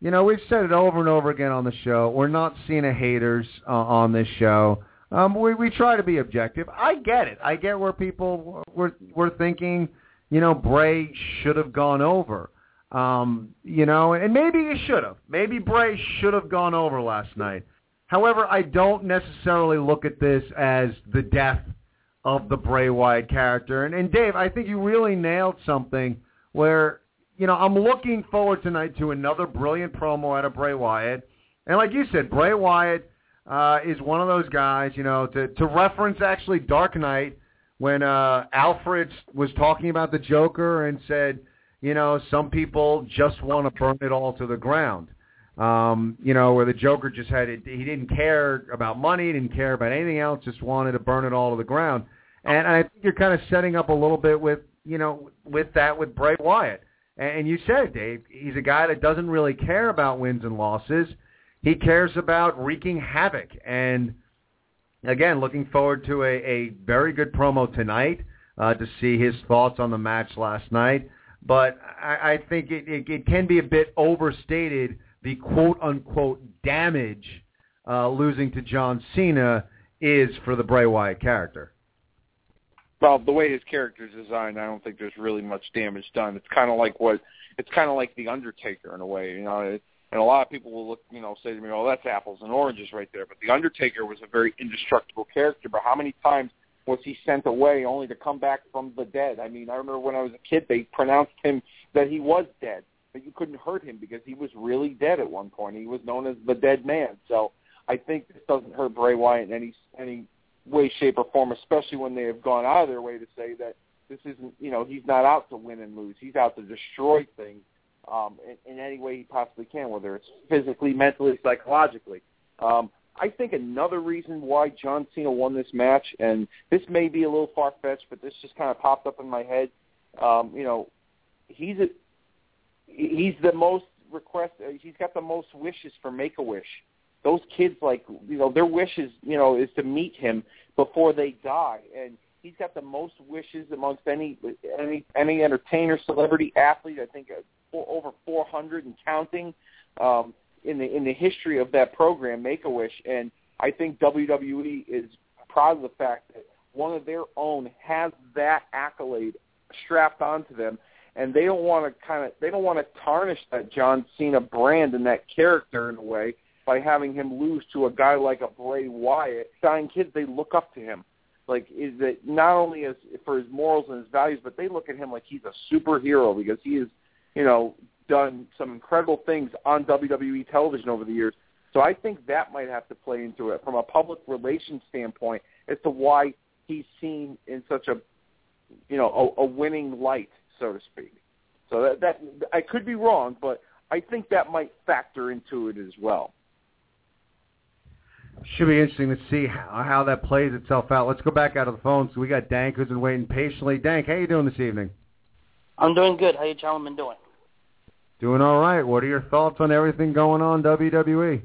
you know, we've said it over and over again on the show. We're not Cena haters uh, on this show. Um, we we try to be objective. I get it. I get where people were were thinking. You know, Bray should have gone over. Um, you know, and maybe he should have. Maybe Bray should have gone over last night. However, I don't necessarily look at this as the death of the Bray Wyatt character. And, and Dave, I think you really nailed something where, you know, I'm looking forward tonight to another brilliant promo out of Bray Wyatt. And like you said, Bray Wyatt uh, is one of those guys, you know, to, to reference actually Dark Knight when uh, Alfred was talking about the Joker and said, you know, some people just want to burn it all to the ground um, you know, where the Joker just had it. He didn't care about money, didn't care about anything else, just wanted to burn it all to the ground. And I think you're kind of setting up a little bit with, you know, with that with Bray Wyatt. And you said, Dave, he's a guy that doesn't really care about wins and losses. He cares about wreaking havoc. And again, looking forward to a, a very good promo tonight uh, to see his thoughts on the match last night. But I, I think it, it, it can be a bit overstated the quote unquote damage uh, losing to John Cena is for the Bray Wyatt character. Well, the way his character is designed, I don't think there's really much damage done. It's kind of like what it's kind of like the Undertaker in a way, you know. It, and a lot of people will look, you know, say to me, "Oh, that's apples and oranges right there." But the Undertaker was a very indestructible character. But how many times was he sent away only to come back from the dead? I mean, I remember when I was a kid, they pronounced him that he was dead, but you couldn't hurt him because he was really dead at one point. He was known as the Dead Man. So I think this doesn't hurt Bray Wyatt in any any way, shape, or form, especially when they have gone out of their way to say that this isn't, you know, he's not out to win and lose. He's out to destroy things um, in, in any way he possibly can, whether it's physically, mentally, psychologically. Um, I think another reason why John Cena won this match, and this may be a little far fetched, but this just kind of popped up in my head. Um, you know, he's a, he's the most request. uh, He's got the most wishes for Make a Wish. Those kids, like you know, their wishes, you know, is to meet him before they die, and he's got the most wishes amongst any any any entertainer, celebrity, athlete. I think uh, over 400 and counting um, in the in the history of that program, Make a Wish, and I think WWE is proud of the fact that one of their own has that accolade strapped onto them and they don't want to kind of they don't want to tarnish that John Cena brand and that character in a way by having him lose to a guy like a Bray Wyatt. Dying kids, they look up to him. Like is that not only as for his morals and his values, but they look at him like he's a superhero because he has, you know, done some incredible things on WWE television over the years. So I think that might have to play into it from a public relations standpoint as to why he's seen in such a, you know, a, a winning light so to speak. So that, that I could be wrong, but I think that might factor into it as well. should be interesting to see how, how that plays itself out. Let's go back out of the phone. So we got Dank who's been waiting patiently. Dank, how you doing this evening? I'm doing good. How you gentlemen doing? Doing all right. What are your thoughts on everything going on WWE?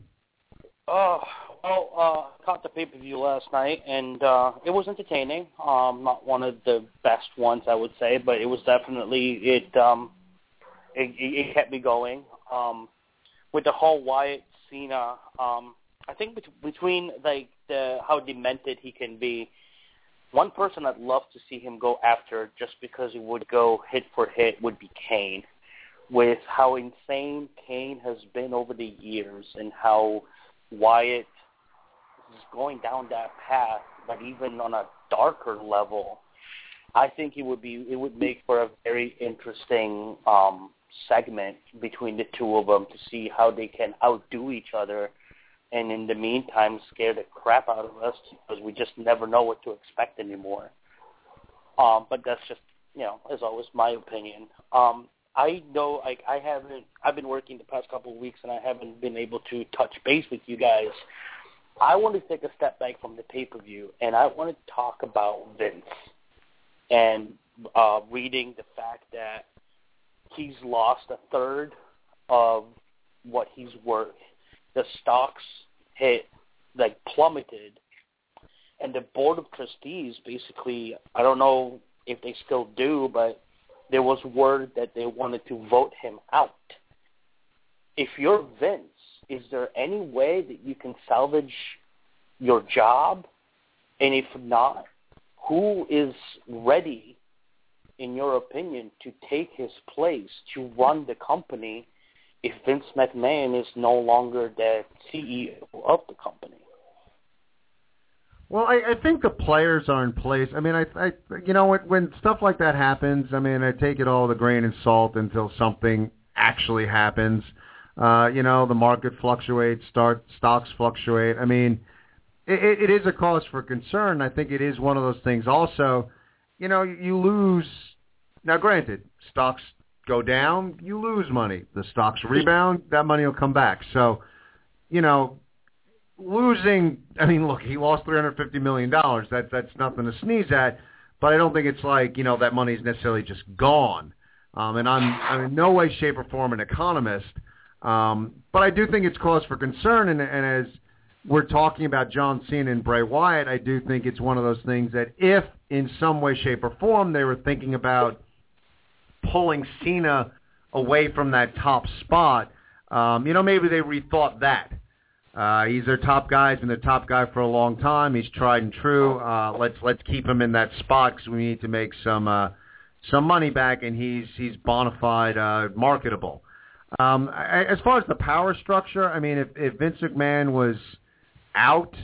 Oh, well, uh, caught the pay-per-view last night, and uh, it was entertaining. Um, not one of the best ones, I would say, but it was definitely it. Um, it, it kept me going. Um, with the whole Wyatt Cena, um, I think bet- between like the how demented he can be, one person I'd love to see him go after just because he would go hit for hit would be Kane. With how insane Kane has been over the years and how Wyatt is going down that path, but even on a darker level, I think it would be it would make for a very interesting um, segment between the two of them to see how they can outdo each other, and in the meantime scare the crap out of us because we just never know what to expect anymore. Um, but that's just you know, as always, my opinion. Um, I know like I haven't I've been working the past couple of weeks and I haven't been able to touch base with you guys. I want to take a step back from the pay per view and I want to talk about Vince and uh reading the fact that he's lost a third of what he's worth. The stocks hit like plummeted and the board of trustees basically I don't know if they still do, but there was word that they wanted to vote him out. If you're Vince, is there any way that you can salvage your job? And if not, who is ready, in your opinion, to take his place to run the company if Vince McMahon is no longer the CEO of the company? Well, I, I think the players are in place. I mean, I, I, you know, when, when stuff like that happens, I mean, I take it all with a grain of salt until something actually happens. Uh, you know, the market fluctuates, start stocks fluctuate. I mean, it, it is a cause for concern. I think it is one of those things. Also, you know, you lose. Now, granted, stocks go down, you lose money. The stocks rebound, that money will come back. So, you know, losing. I mean, look, he lost three hundred fifty million dollars. That that's nothing to sneeze at. But I don't think it's like you know that money is necessarily just gone. Um, and I'm I'm in no way, shape, or form an economist. Um, but I do think it's cause for concern. And, and as we're talking about John Cena and Bray Wyatt, I do think it's one of those things that if in some way, shape, or form they were thinking about pulling Cena away from that top spot, um, you know, maybe they rethought that. Uh, he's their top guy. He's been their top guy for a long time. He's tried and true. Uh, let's let's keep him in that spot because we need to make some uh, some money back, and he's he's bona fide uh, marketable. Um, as far as the power structure, I mean, if, if Vince McMahon was out,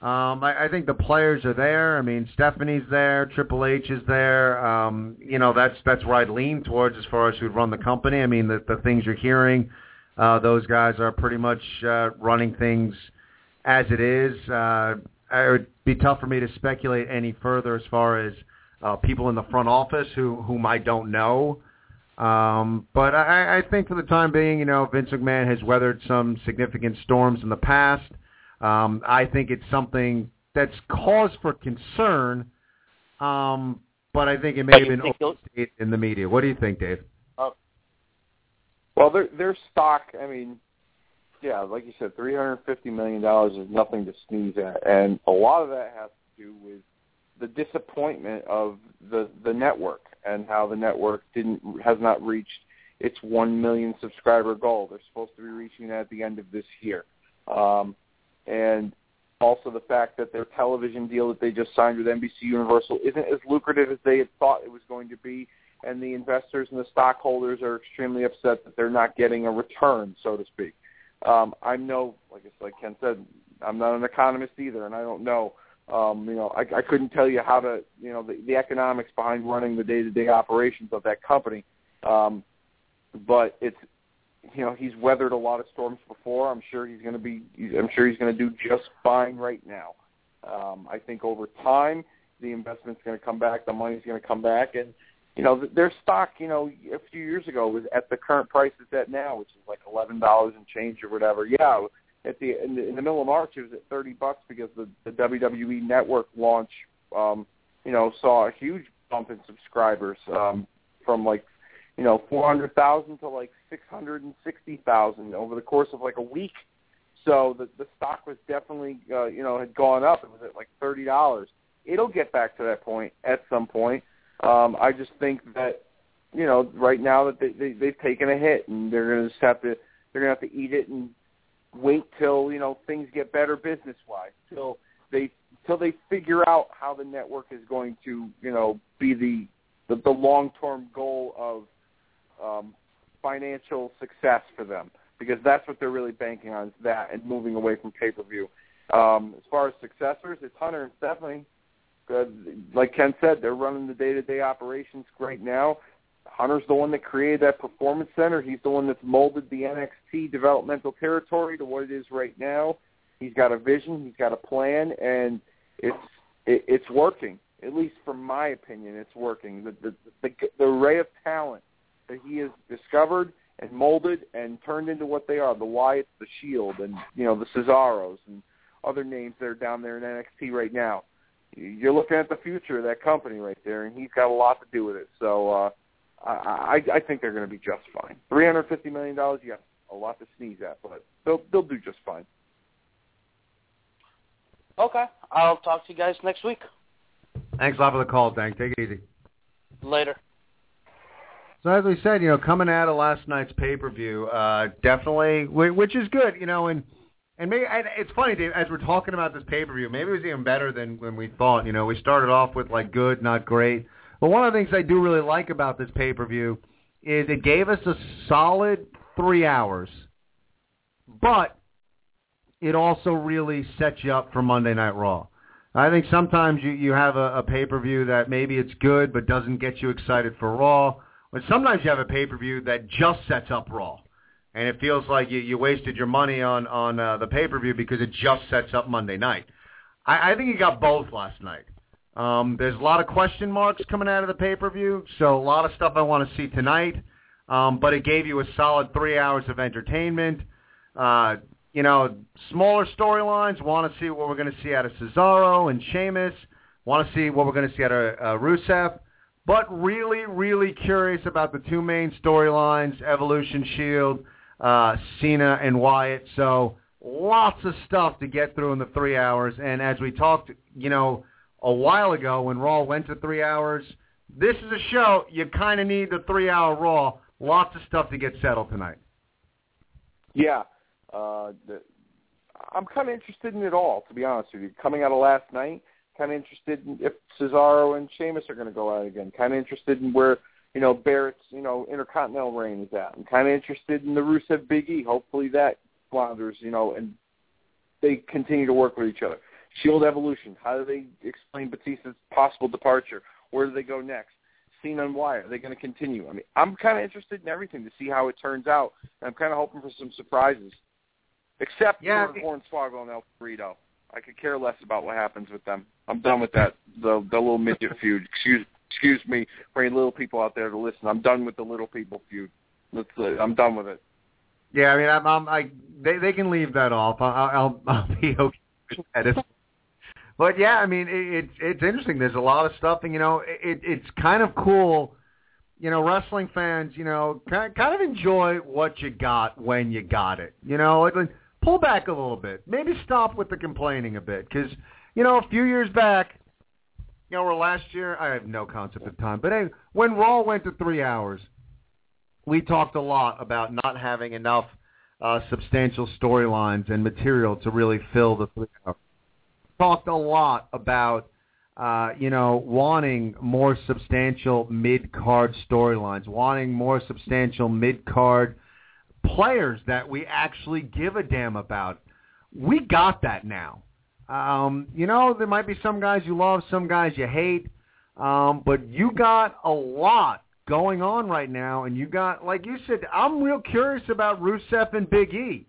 um, I, I think the players are there. I mean, Stephanie's there, Triple H is there. Um, you know, that's that's where I'd lean towards as far as who'd run the company. I mean, the the things you're hearing uh, those guys are pretty much uh, running things as it is. Uh, it would be tough for me to speculate any further as far as uh, people in the front office who whom I don't know. Um, but I, I think for the time being, you know, Vince McMahon has weathered some significant storms in the past. Um, I think it's something that's cause for concern, um, but I think it may have been overstated in the media. What do you think, Dave? Well, their their stock. I mean, yeah, like you said, three hundred fifty million dollars is nothing to sneeze at, and a lot of that has to do with the disappointment of the the network and how the network didn't has not reached its one million subscriber goal. They're supposed to be reaching that at the end of this year, um, and also the fact that their television deal that they just signed with NBC Universal isn't as lucrative as they had thought it was going to be and the investors and the stockholders are extremely upset that they're not getting a return, so to speak. Um, I'm no, like like Ken said, I'm not an economist either, and I don't know. Um, you know, I, I couldn't tell you how to, you know, the, the economics behind running the day-to-day operations of that company. Um, but it's, you know, he's weathered a lot of storms before. I'm sure he's going to be. I'm sure he's going to do just fine right now. Um, I think over time the investment's going to come back, the money's going to come back, and you know, their stock, you know, a few years ago was at the current price it's at now, which is like eleven dollars and change or whatever. Yeah, at the in, the in the middle of March it was at thirty bucks because the the WWE Network launch, um, you know, saw a huge bump in subscribers um, from like you know four hundred thousand to like six hundred and sixty thousand over the course of like a week. So the the stock was definitely uh, you know had gone up. It was at like thirty dollars. It'll get back to that point at some point. Um, I just think that you know right now that they, they they've taken a hit and they're going to just have to they're going to have to eat it and wait till you know things get better business wise till they till they figure out how the network is going to you know be the the, the long term goal of um, financial success for them because that's what they're really banking on is that and moving away from pay per view. Um, as far as successors, it's Hunter and Stephanie. Good. Like Ken said, they're running the day to day operations right now. Hunter's the one that created that performance center. He's the one that's molded the NXT developmental territory to what it is right now. He's got a vision, he's got a plan, and it's it, it's working. At least from my opinion, it's working. The, the the the array of talent that he has discovered and molded and turned into what they are, the Wyatts, the Shield, and you know the Cesaros and other names that are down there in NXT right now. You're looking at the future of that company right there, and he's got a lot to do with it. So uh, I, I think they're going to be just fine. Three hundred fifty million dollars, yes, a lot to sneeze at, but they'll they'll do just fine. Okay, I'll talk to you guys next week. Thanks a lot for the call, Dank. Take it easy. Later. So as we said, you know, coming out of last night's pay per view, uh, definitely, which is good, you know, and and maybe and it's funny, Dave, as we're talking about this pay per view, maybe it was even better than when we thought. You know, we started off with like good, not great, but one of the things I do really like about this pay per view is it gave us a solid three hours, but it also really sets you up for Monday Night Raw. I think sometimes you you have a, a pay per view that maybe it's good but doesn't get you excited for Raw. But sometimes you have a pay per view that just sets up Raw, and it feels like you, you wasted your money on on uh, the pay per view because it just sets up Monday night. I, I think you got both last night. Um, there's a lot of question marks coming out of the pay per view, so a lot of stuff I want to see tonight. Um, but it gave you a solid three hours of entertainment. Uh, you know, smaller storylines. Want to see what we're going to see out of Cesaro and Sheamus. Want to see what we're going to see out of uh, Rusev. But really, really curious about the two main storylines: Evolution Shield, uh, Cena and Wyatt. So lots of stuff to get through in the three hours. And as we talked, you know, a while ago when Raw went to three hours, this is a show you kind of need the three-hour Raw. Lots of stuff to get settled tonight. Yeah, uh, the, I'm kind of interested in it all, to be honest with you. Coming out of last night, kind of interested in if Cesaro and Sheamus are going to go out again. Kind of interested in where you know Barrett's you know intercontinental reign is at. I'm kind of interested in the Rusev Big E. Hopefully that flounders, you know, and they continue to work with each other. Shield Evolution. How do they explain Batista's possible departure? Where do they go next? Cena and Wyatt. Are they going to continue? I mean, I'm kind of interested in everything to see how it turns out. And I'm kind of hoping for some surprises. Except yeah, for Hornswoggle and El Torito. I could care less about what happens with them. I'm done with that. The the little midget feud. Excuse excuse me for any little people out there to listen. I'm done with the little people feud. Let's. Uh, I'm done with it. Yeah, I mean, I'm, I'm I they they can leave that off. I'll I'll, I'll be okay with that. But yeah, I mean, it, it's it's interesting. There's a lot of stuff, and you know, it, it's kind of cool. You know, wrestling fans, you know, kind kind of enjoy what you got when you got it. You know, like, pull back a little bit. Maybe stop with the complaining a bit, because you know, a few years back, you know, or last year, I have no concept of time, but hey, when Raw went to three hours, we talked a lot about not having enough uh, substantial storylines and material to really fill the three hours talked a lot about uh, you know wanting more substantial mid card storylines, wanting more substantial mid card players that we actually give a damn about. We got that now. Um, you know, there might be some guys you love, some guys you hate, um, but you got a lot going on right now, and you got, like you said, I'm real curious about Rusev and Big E.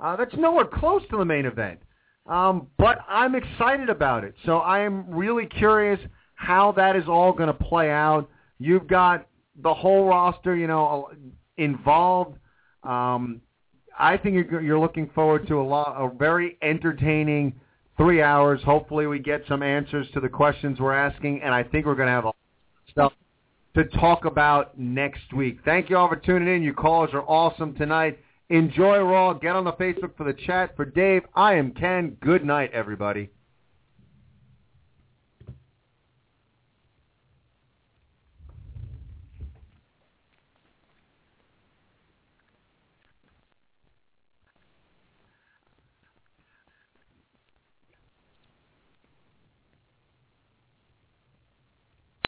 Uh, that's nowhere close to the main event. Um, but I'm excited about it. So I am really curious how that is all going to play out. You've got the whole roster, you know, involved. Um, I think you're, you're looking forward to a lot, a very entertaining three hours. Hopefully, we get some answers to the questions we're asking, and I think we're going to have a stuff to talk about next week. Thank you all for tuning in. Your calls are awesome tonight. Enjoy Raw. Get on the Facebook for the chat. For Dave, I am Ken. Good night, everybody.